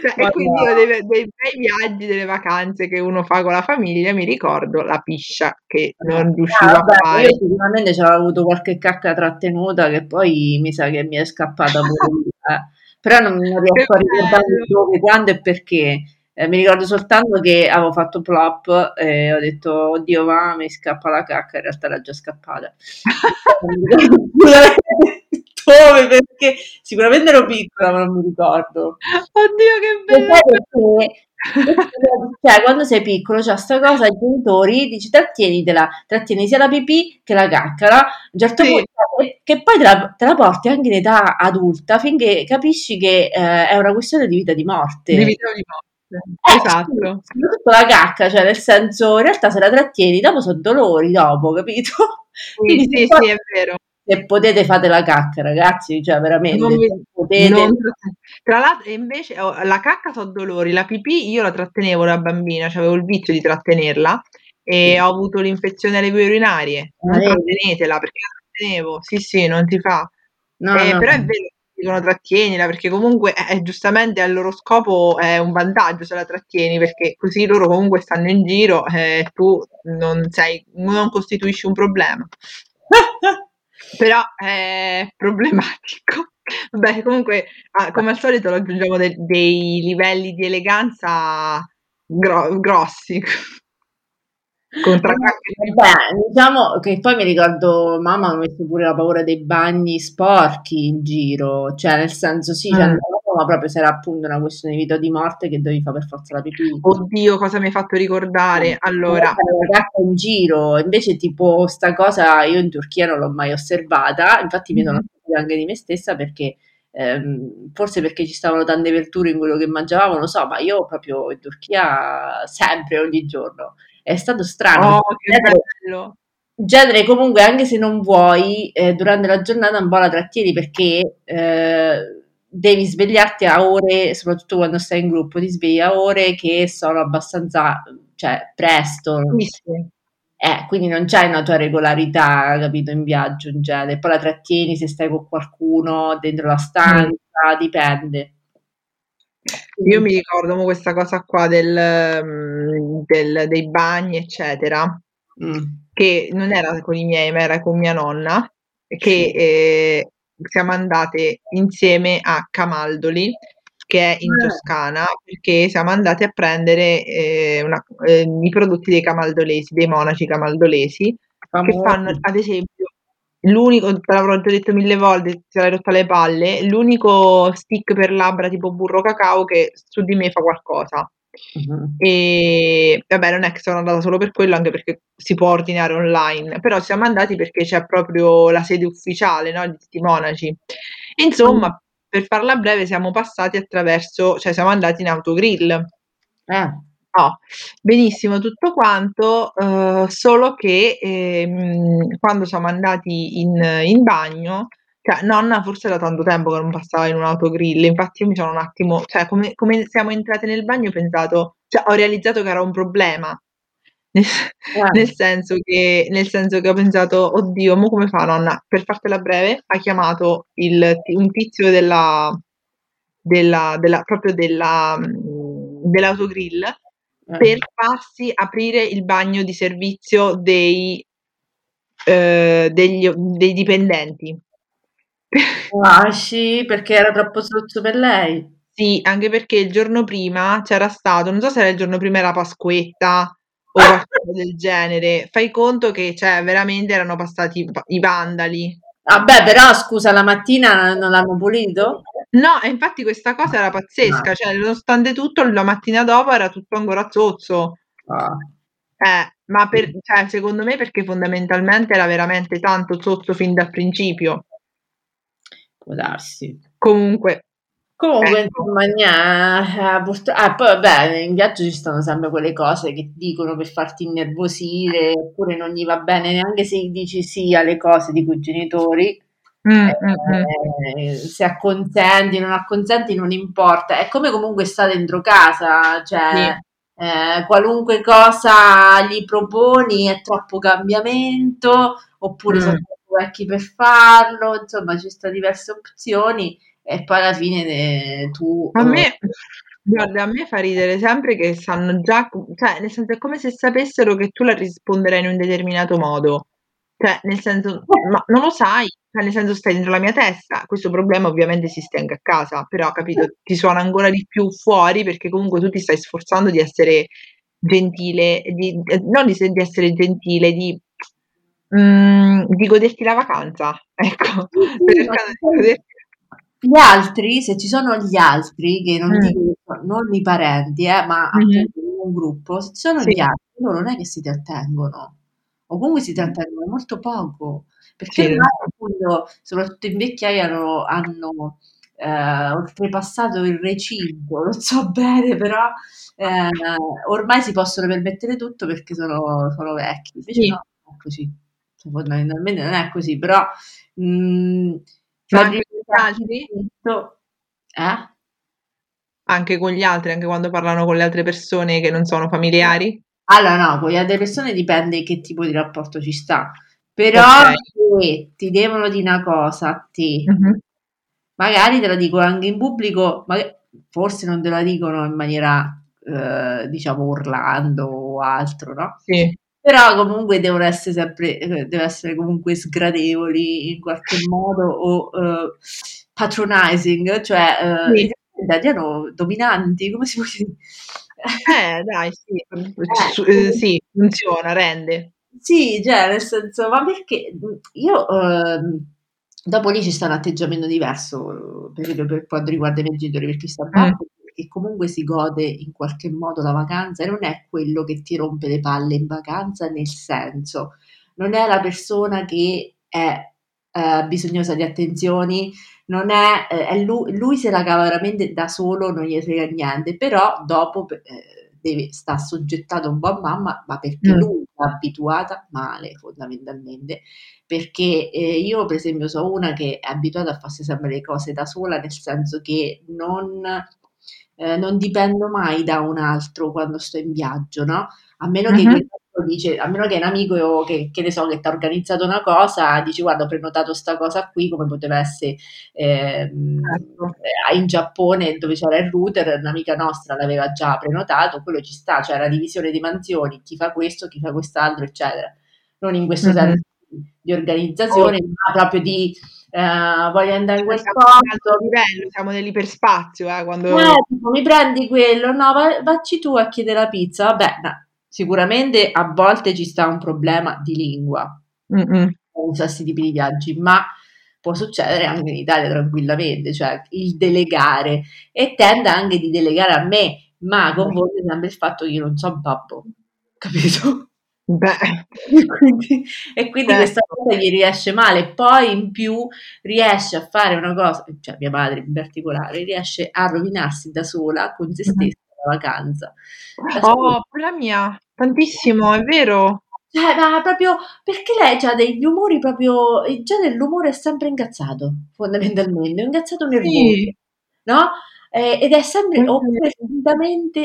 Cioè, e quindi io dei, dei bei viaggi, delle vacanze che uno fa con la famiglia, mi ricordo la piscia che non riuscivo Ah, a vabbè, fare. io sicuramente c'avevo avuto qualche cacca trattenuta che poi mi sa che mi è scappata pure eh. Però non, Che riesco a ricordare dove, quando e perché. Eh, mi ricordo soltanto che avevo fatto plop e ho detto, oddio, va, mi scappa la cacca, in realtà era già scappata. [laughs] [laughs] Dove, perché sicuramente ero piccola, ma non mi ricordo. Oddio, che bello! perché? cioè, quando sei piccolo c'è sta cosa ai genitori, dici trattienitela, trattieni sia la pipì che la cacca, no? A un certo Sì. punto, che poi te la, te la porti anche in età adulta finché capisci che eh, è una questione di vita e di morte. Di vita o di morte. Eh, Esatto. sì, soprattutto la cacca, cioè nel senso, in realtà se la trattieni, dopo sono dolori, dopo, capito? Sì, Quindi sì, poi- sì, è vero. Se potete fate la cacca, ragazzi, cioè veramente, mi- potete... non- Tra l'altro, invece oh, la cacca so dolori, la pipì io la trattenevo da bambina, cioè avevo il vizio di trattenerla e Sì. ho avuto l'infezione alle vie urinarie. Non Ah, trattenetela perché la trattenevo. Sì, sì, non si fa. No, Eh, no, però è vero, dicono trattienila perché comunque eh, giustamente al loro scopo è un vantaggio se la trattieni perché così loro comunque stanno in giro e tu non sei, non costituisci un problema. [laughs] Però è [laughs] problematico. Vabbè, comunque, ah, come al solito raggiungiamo de- dei livelli di eleganza gro- grossi. [laughs] Beh, diciamo che poi mi ricordo mamma mi ha messo pure la paura dei bagni sporchi in giro, cioè nel senso sì, Mm. andavo, ma proprio se era appunto una questione di vita o di morte che dovevi fare per forza la pipì. Oddio, cosa mi hai fatto ricordare? Allora, la cacca in giro, invece tipo sta cosa io in Turchia non l'ho mai osservata, infatti mi sono Mhm. accorta anche di me stessa perché ehm, forse perché ci stavano tante verdure in quello che mangiavamo, non so, ma io proprio in Turchia sempre, ogni giorno. È stato strano. oh, che bello! genere comunque anche se non vuoi, eh, durante la giornata un po' la trattieni perché eh, devi svegliarti a ore, soprattutto quando stai in gruppo, ti svegli a ore che sono abbastanza, cioè presto, Sì, sì. eh, quindi non c'hai una tua regolarità, capito, in viaggio in genere. Poi la trattieni se stai con qualcuno dentro la stanza, dipende. Io mi ricordo questa cosa qua del, mm, del- dei bagni, eccetera, Mm. che non era con i miei, ma era con mia nonna, che eh, siamo andate insieme a Camaldoli, che è in Ah. Toscana, perché siamo andate a prendere eh, una- eh, i prodotti dei camaldolesi, dei monaci camaldolesi, che Famosi. fanno, ad esempio, l'unico, te l'avrò già detto mille volte, ti sarai rotta le palle, l'unico stick per labbra tipo burro cacao che su di me fa qualcosa. Mhm. E vabbè, non è che sono andata solo per quello, anche perché si può ordinare online, però siamo andati perché c'è proprio la sede ufficiale, no, di tutti monaci. Insomma, per farla breve, siamo passati attraverso, cioè siamo andati in autogrill. Eh. No, benissimo tutto quanto, eh, solo che ehm, quando siamo andati in, in bagno, cioè nonna forse da tanto tempo che non passava in un autogrill, infatti io mi sono un attimo, cioè come, come siamo entrate nel bagno ho pensato, cioè ho realizzato che era un problema, nel, Eh. nel senso che, nel senso che ho pensato, oddio, mo come fa nonna? Per fartela breve, ha chiamato il, un tizio della, della, della, proprio della, mm, dell'autogrill Eh. per farsi aprire il bagno di servizio dei, eh, degli, dei dipendenti. Ah, sì, perché era troppo sozzo per lei. Sì, anche perché il giorno prima c'era stato, non so se era il giorno prima era Pasquetta o [laughs] qualcosa del genere. Fai conto che cioè, veramente erano passati i- i vandali. Vabbè, però scusa, la mattina non l'hanno pulito? No, e infatti questa cosa era pazzesca, No. cioè nonostante tutto la mattina dopo era tutto ancora zozzo. Ah. Eh, ma per, cioè, secondo me perché fondamentalmente era veramente tanto zozzo fin dal principio. Può darsi. Comunque, Comunque, ecco. insomma, nia- eh, purtro- ah, poi vabbè, in viaggio ci stanno sempre quelle cose che dicono per farti innervosire, oppure non gli va bene neanche se dici sì alle cose di quei genitori. Mm, mm, mm. Eh, se acconsenti, non acconsenti, non importa. È come comunque sta dentro casa, cioè eh, qualunque cosa gli proponi è troppo cambiamento, oppure Mm. sono vecchi per farlo, insomma, ci sono diverse opzioni e poi alla fine eh, tu... A eh, me, guarda, a me fa ridere sempre che sanno già, cioè, nel senso è come se sapessero che tu la risponderai in un determinato modo. Cioè, nel senso, ma non lo sai, cioè, nel senso stai dentro la mia testa. Questo problema ovviamente esiste anche a casa, però, capito, ti suona ancora di più fuori perché comunque tu ti stai sforzando di essere gentile, di, eh, non di, di essere gentile, di, mm, di goderti la vacanza, [laughs] ecco, Sì, sì, gli altri, se ci sono gli altri, che non Mm. dico non i parenti, eh, ma Mh-mh. appunto un gruppo, se ci sono Sì. gli altri, loro non è che si trattengono, o comunque si trattengono molto poco, perché Sì, appunto, soprattutto in vecchiaia hanno, hanno eh, oltrepassato il recinto, non so [laughs] bene, però eh, ormai si possono permettere tutto perché sono, sono vecchi. Invece Sì. no, così. Cioè, fondamentalmente non è così, però mh, Ma cioè, anche con gli altri? eh? Anche con gli altri, anche quando parlano con le altre persone che non sono familiari? Allora no, con le altre persone dipende che tipo di rapporto ci sta. Però Ok. se ti devono dire una cosa a te, Mh-mh. magari te la dicono anche in pubblico, ma forse non te la dicono in maniera, eh, diciamo, urlando o altro, no? Sì. Però comunque devono essere sempre, eh, devono essere comunque sgradevoli in qualche modo o eh, patronizing, cioè eh, Sì. in italiano dominanti, come si può dire? Eh, dai, sì, Eh, ehm, sì, funziona, rende. Sì, cioè nel senso, ma perché mhmm, io ehm, dopo lì ci sta un atteggiamento diverso, per esempio per quanto riguarda i miei genitori, perché sta Mh. Che comunque si gode in qualche modo la vacanza e non è quello che ti rompe le palle in vacanza, nel senso, non è la persona che è eh, bisognosa di attenzioni, non è, eh, è lui, lui se la cava veramente da solo, non gli frega niente, però dopo eh, deve, sta assoggettato un po' a mamma, ma perché Mh. lui è abituata male fondamentalmente, perché eh, io per esempio so una che è abituata a farsi sempre le cose da sola, nel senso che non, eh, non dipendo mai da un altro quando sto in viaggio, no? A meno che quell'altro dice, a meno che un amico che, che ne so, che ti ha organizzato una cosa, dici guarda ho prenotato sta cosa qui, come poteva essere eh, in Giappone dove c'era il router, un'amica nostra l'aveva già prenotato, quello ci sta, cioè la divisione di mansioni, chi fa questo, chi fa quest'altro, eccetera. Non in questo Mh-mh. senso di organizzazione, ma proprio di eh, voglio andare in un altro posto, livello, siamo nell'iperspazio, eh, quando eh, tipo, mi prendi quello, no, va, vacci tu a chiedere la pizza, vabbè, no. sicuramente a volte ci sta un problema di lingua con questi tipi di viaggi, ma può succedere anche in Italia tranquillamente, cioè il delegare e tende anche di delegare a me, ma con voi sempre il fatto che io non so babbo, capito? Beh. E [laughs] quindi, e quindi questa Certo. cosa gli riesce male, poi in più riesce a fare una cosa, cioè mia madre in particolare, riesce a rovinarsi da sola con se Mh-mh. stessa la vacanza. Sola. Oh, la mia, tantissimo, è vero. Cioè, ma proprio perché lei ha degli umori proprio, il genere dell'umore è sempre incazzato, fondamentalmente, è incazzato nervoso, Sì. no? Eh, ed è sempre oppure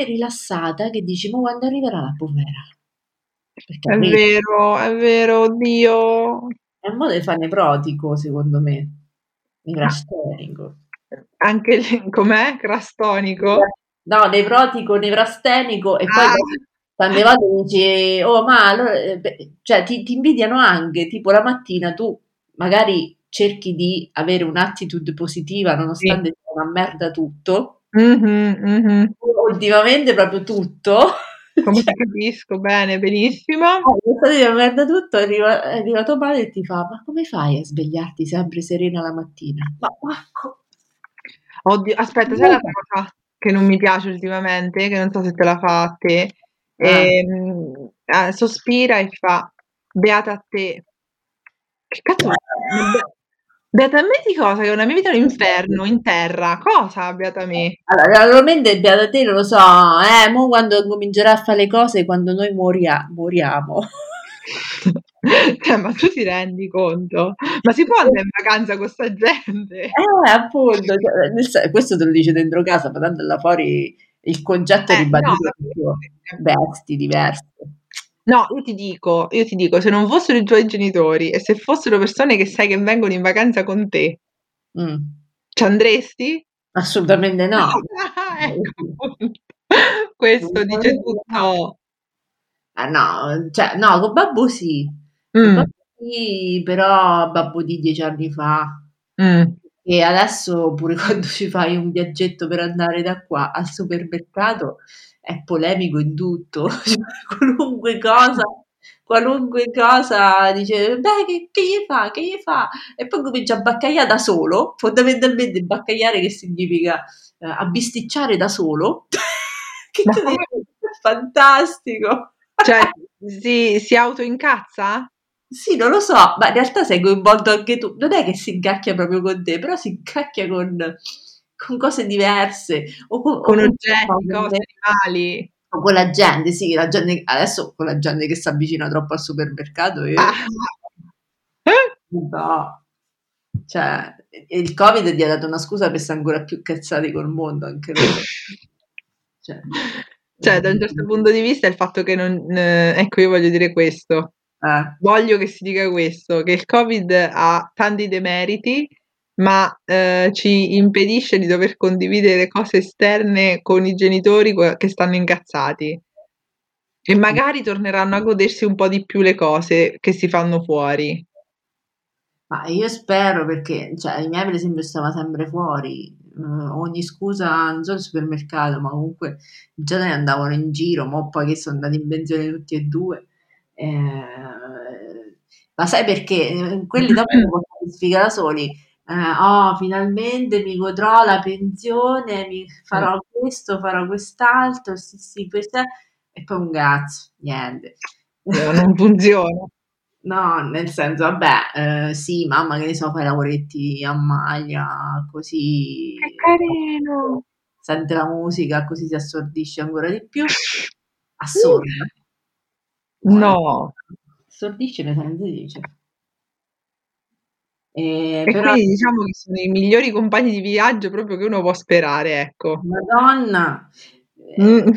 rilassata che dici, ma quando arriverà la povera? Perché È arriva. vero, è vero, oddio. È un modo di fare nevrotico, secondo me, nevrastenico. Anche lì com'è? Crastonico? No, nevrotico, nevrastenico e poi Ah. tante volte dici, oh ma allora, eh, cioè ti, ti invidiano anche, tipo la mattina tu magari cerchi di avere un'attitude positiva nonostante sia una merda tutto, Mh-mh, mh-mh. ultimamente proprio tutto. Come Cioè, ti capisco, bene, benissimo. nonostante sia una merda tutto, arriva, arriva tuo padre e ti fa, ma come fai a svegliarti sempre serena la mattina? Ma, ma Oddio, aspetta, sai la cosa che non mi piace ultimamente, che non so se te la fa a te? Ah. Ehm, ah, sospira e fa: "Beata a te". Che cazzo dire? Beata a me di cosa? Che una mia vita è un inferno in terra. Cosa beata a me? Allora, naturalmente beata te non lo so, eh, mo quando comincerà a fare le cose, quando noi moria- moriamo. [laughs] Cioè, ma tu ti rendi conto? Ma si può andare in vacanza con sta gente? Eh, appunto, cioè, questo te lo dice dentro casa, ma tanto là fuori il concetto è Eh, no, ribadito ma- proprio bestie diverse. No, io ti dico, io ti dico, se non fossero i tuoi genitori e se fossero persone che sai che vengono in vacanza con te, Mm, ci andresti? assolutamente no. [laughs] ecco. Questo dice tutto. Ah, no, cioè, no, con Babbo sì. Con Mm, Babbo sì, però Babbo di dieci anni fa. mm. E adesso pure [laughs] quando ci fai un viaggetto per andare da qua al supermercato è polemico in tutto, [laughs] cioè, qualunque cosa qualunque cosa dice, beh, che, che gli fa, che gli fa? E poi comincia a baccagliare da solo, fondamentalmente baccagliare che significa eh, abbisticciare da solo. [laughs] che tu dici, [laughs] fantastico! Cioè, si, si autoincazza? Sì, non lo so, ma in realtà sei coinvolto anche tu. Non è che si incacchia proprio con te, però si incacchia con, con cose diverse. O con, con oggetti, cose, animali. O con la gente, sì, la gente, adesso con la gente che si avvicina troppo al supermercato. Io... Ah. [laughs] No. Cioè, il Covid gli ha dato una scusa per essere ancora più cazzati col mondo, anche loro. [laughs] cioè, cioè, da un certo punto di vista il fatto che non... Eh, ecco, io voglio dire questo. Eh. Voglio che si dica questo, che il Covid ha tanti demeriti, ma eh, ci impedisce di dover condividere cose esterne con i genitori che stanno incazzati. E magari torneranno a godersi un po' di più le cose che si fanno fuori. Ma io spero perché, cioè, i miei per esempio stava sempre fuori, uh, ogni scusa, non solo al supermercato, ma comunque già ne andavano in giro, ma poi che sono andati in pensione tutti e due. Eh, ma sai perché? Quelli [clears throat] dopo non possono sfigare da soli. Eh, oh, finalmente mi godrò la pensione, mi farò questo, farò quest'altro, sì, sì, questo e poi un cazzo, niente. non funziona. [laughs] No, nel senso, vabbè, eh, sì, mamma, che ne so, fai lavoretti a maglia, così... Che carino! Sente la musica, così si assordisce ancora di più. [laughs] Assurda. No. Assordisce, mi si dice. E, e però... quindi diciamo che sono i migliori compagni di viaggio proprio che uno può sperare, ecco. Madonna! Mm.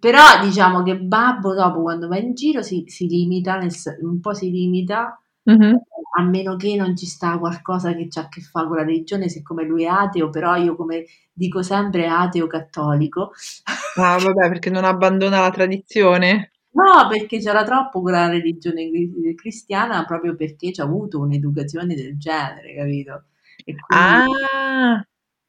Però diciamo che Babbo dopo quando va in giro si, si limita, nel, un po' si limita, mm-hmm. a meno che non ci sta qualcosa che ha a che fare con la religione, siccome lui è ateo, però io come dico sempre ateo cattolico. Ah vabbè, perché non abbandona la tradizione? No, perché c'era troppo con la religione cristiana proprio perché ci ha avuto un'educazione del genere, capito? E quindi, ah.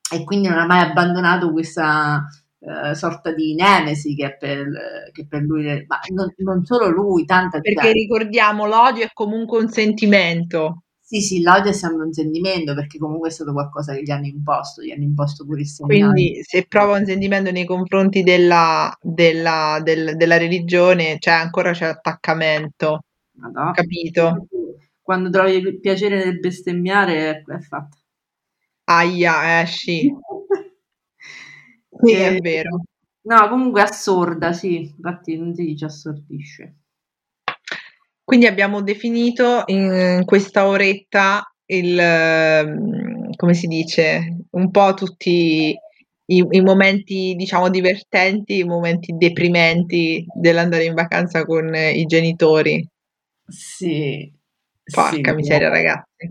e quindi non ha mai abbandonato questa eh, sorta di nemesi che è per, che per lui, ma non, non, solo lui, tanta Perché gente. ricordiamo, l'odio è comunque un sentimento. Sì, sì, l'odio è sempre un sentimento perché comunque è stato qualcosa che gli hanno imposto, gli hanno imposto pure il sentimento. Quindi se prova un sentimento nei confronti della, della, del, della religione, cioè ancora c'è attaccamento. Madonna. Capito? Quando trovi il piacere nel bestemmiare è, è fatta. Aia, esci. [laughs] Sì, è ehm, vero. No, comunque assorda, sì, infatti non si dice assordisce. Quindi abbiamo definito in questa oretta il, ehm, come si dice, un po' tutti i, i momenti, diciamo, divertenti, i momenti deprimenti dell'andare in vacanza con i genitori. Sì. Porca sì, miseria, ragazzi.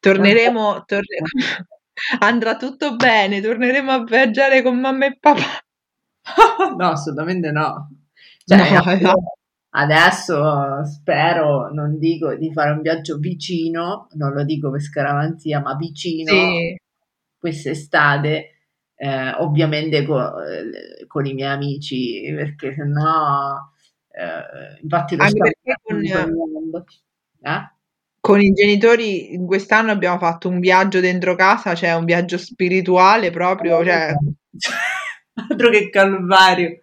Torneremo, torneremo, [laughs] andrà tutto bene, torneremo a viaggiare con mamma e papà. [laughs] no, assolutamente no. Cioè, no, no. Adesso spero, non dico di fare un viaggio vicino, non lo dico per scaramanzia, ma vicino sì. quest'estate, eh, ovviamente con, eh, con, i miei amici, perché sennò eh, infatti lo Anche con, eh? con i genitori quest'anno abbiamo fatto un viaggio dentro casa, cioè un viaggio spirituale proprio, cioè... [laughs] altro che calvario.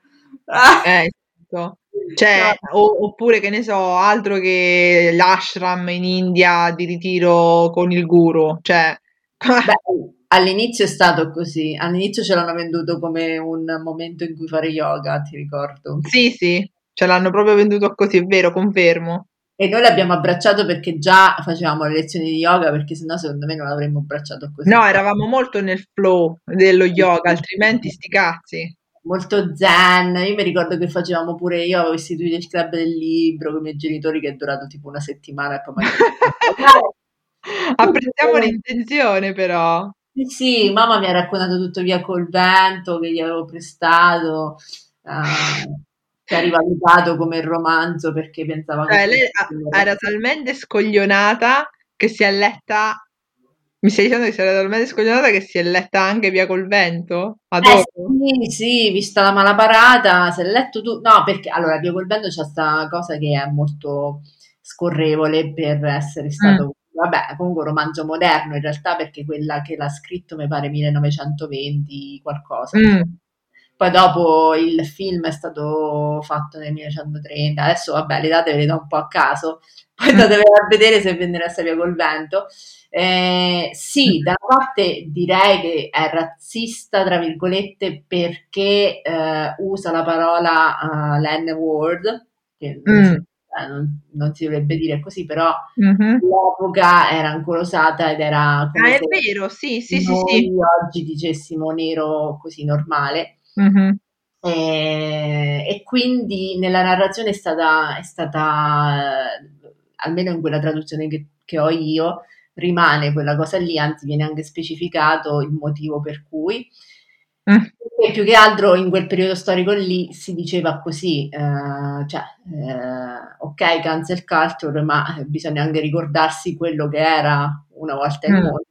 eh, esatto. Cioè, o, oppure che ne so, altro che l'ashram in India di ritiro con il guru, cioè... [laughs] Beh, all'inizio è stato così, all'inizio ce l'hanno venduto come un momento in cui fare yoga, ti ricordo. Sì, sì, ce l'hanno proprio venduto così, è vero, confermo. E noi l'abbiamo abbracciato perché già facevamo le lezioni di yoga, perché sennò secondo me non l'avremmo abbracciato così. No, eravamo molto nel flow dello yoga, altrimenti sti cazzi. Molto zen, io mi ricordo che facevamo pure, io avevo istituito il club del libro con i miei genitori che è durato tipo una settimana e poi magari... [laughs] Apprezziamo l'intenzione però. Sì, mamma mi ha raccontato tutto via col vento che gli avevo prestato. Uh, che ha rivalutato come romanzo perché pensava cioè, che lei era talmente scoglionata che si è letta Mi stai dicendo che sei talmente scoglionata che si è letta anche via col vento? Eh sì, sì, vista la malaparata, si è letto tu. No, perché allora via col vento c'è questa cosa che è molto scorrevole per essere stato. Mm. Vabbè, comunque un romanzo moderno in realtà perché quella che l'ha scritto mi pare 1920 qualcosa. Mm. Poi dopo il film è stato fatto nel 1930, adesso vabbè le date ve le do un po' a caso, poi Mm. andate a vedere se venderà via col vento. Eh, sì, da una parte direi che è razzista, tra virgolette, perché eh, usa la parola uh, N-word, che non si, Mm. eh, non- non si dovrebbe dire così, però Mhm. all'epoca era ancora usata ed era Ah, come è se vero, sì, sì, sì, sì. oggi dicessimo nero così normale. Mhm. E, e quindi nella narrazione è stata, è stata eh, almeno in quella traduzione che, che ho io, rimane quella cosa lì, anzi viene anche specificato il motivo per cui. Mm. E più che altro in quel periodo storico lì si diceva così, eh, cioè, eh, ok, cancel culture, ma bisogna anche ricordarsi quello che era una volta il Mm. mondo.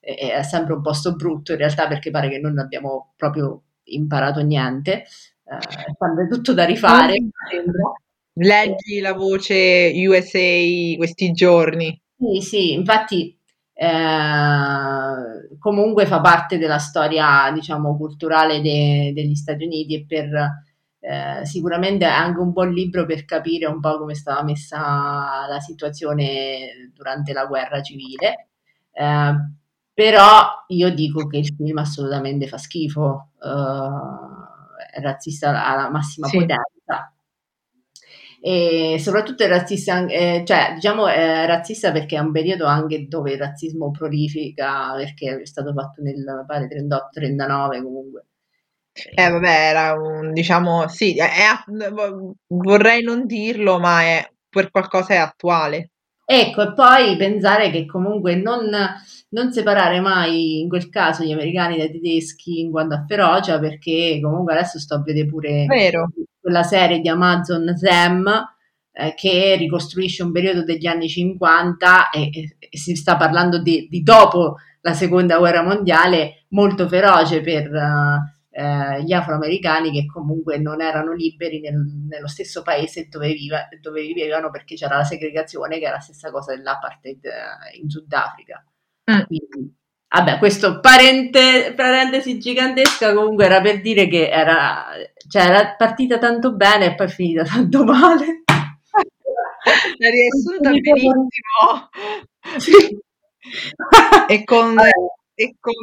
E- è sempre un posto brutto in realtà perché pare che non abbiamo proprio imparato niente, eh, è tutto da rifare, sembra. Leggi la voce USA questi giorni. Sì, sì, infatti eh, comunque fa parte della storia, diciamo, culturale de- degli Stati Uniti e per eh, sicuramente è anche un buon libro per capire un po' come stava messa la situazione durante la guerra civile. Eh, però io dico che il film assolutamente fa schifo, eh, è razzista alla massima Sì. potenza e soprattutto è razzista, eh, cioè diciamo è razzista perché è un periodo anche dove il razzismo prolifica perché è stato fatto nel pare 38-39 comunque. Eh, vabbè, era un, diciamo, sì, è- è- vorrei non dirlo, ma è, per qualcosa è attuale. Ecco, e poi pensare che comunque non, non separare mai in quel caso gli americani dai tedeschi in quanto a ferocia, perché comunque adesso sto a vedere pure Vero. Quella serie di Amazon Them eh, che ricostruisce un periodo degli anni 50 e, e- e si sta parlando di, di dopo la seconda guerra mondiale, molto feroce per eh, gli afroamericani che comunque non erano liberi nel- nello stesso paese dove, viva- dove vivevano perché c'era la segregazione che era la stessa cosa dell'apartheid eh, in Sudafrica. Mm. Quindi, vabbè, questo parente- parentesi gigantesca comunque era per dire che era, cioè, era partita tanto bene e poi è finita [laughs] tanto male. L'hai riassunta benissimo. Sì. [laughs] E con, e con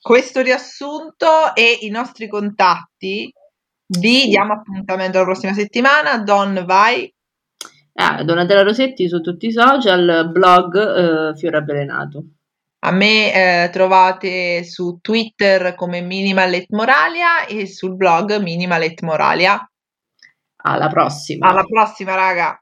questo riassunto e i nostri contatti vi diamo appuntamento la prossima settimana. Don, vai. Ah, Donatella Rosetti su tutti i social, blog eh, Fiore Avvelenato. A me eh, trovate su Twitter come Minimalet Moralia e sul blog Minimalet Moralia. Alla prossima. Alla prossima, raga!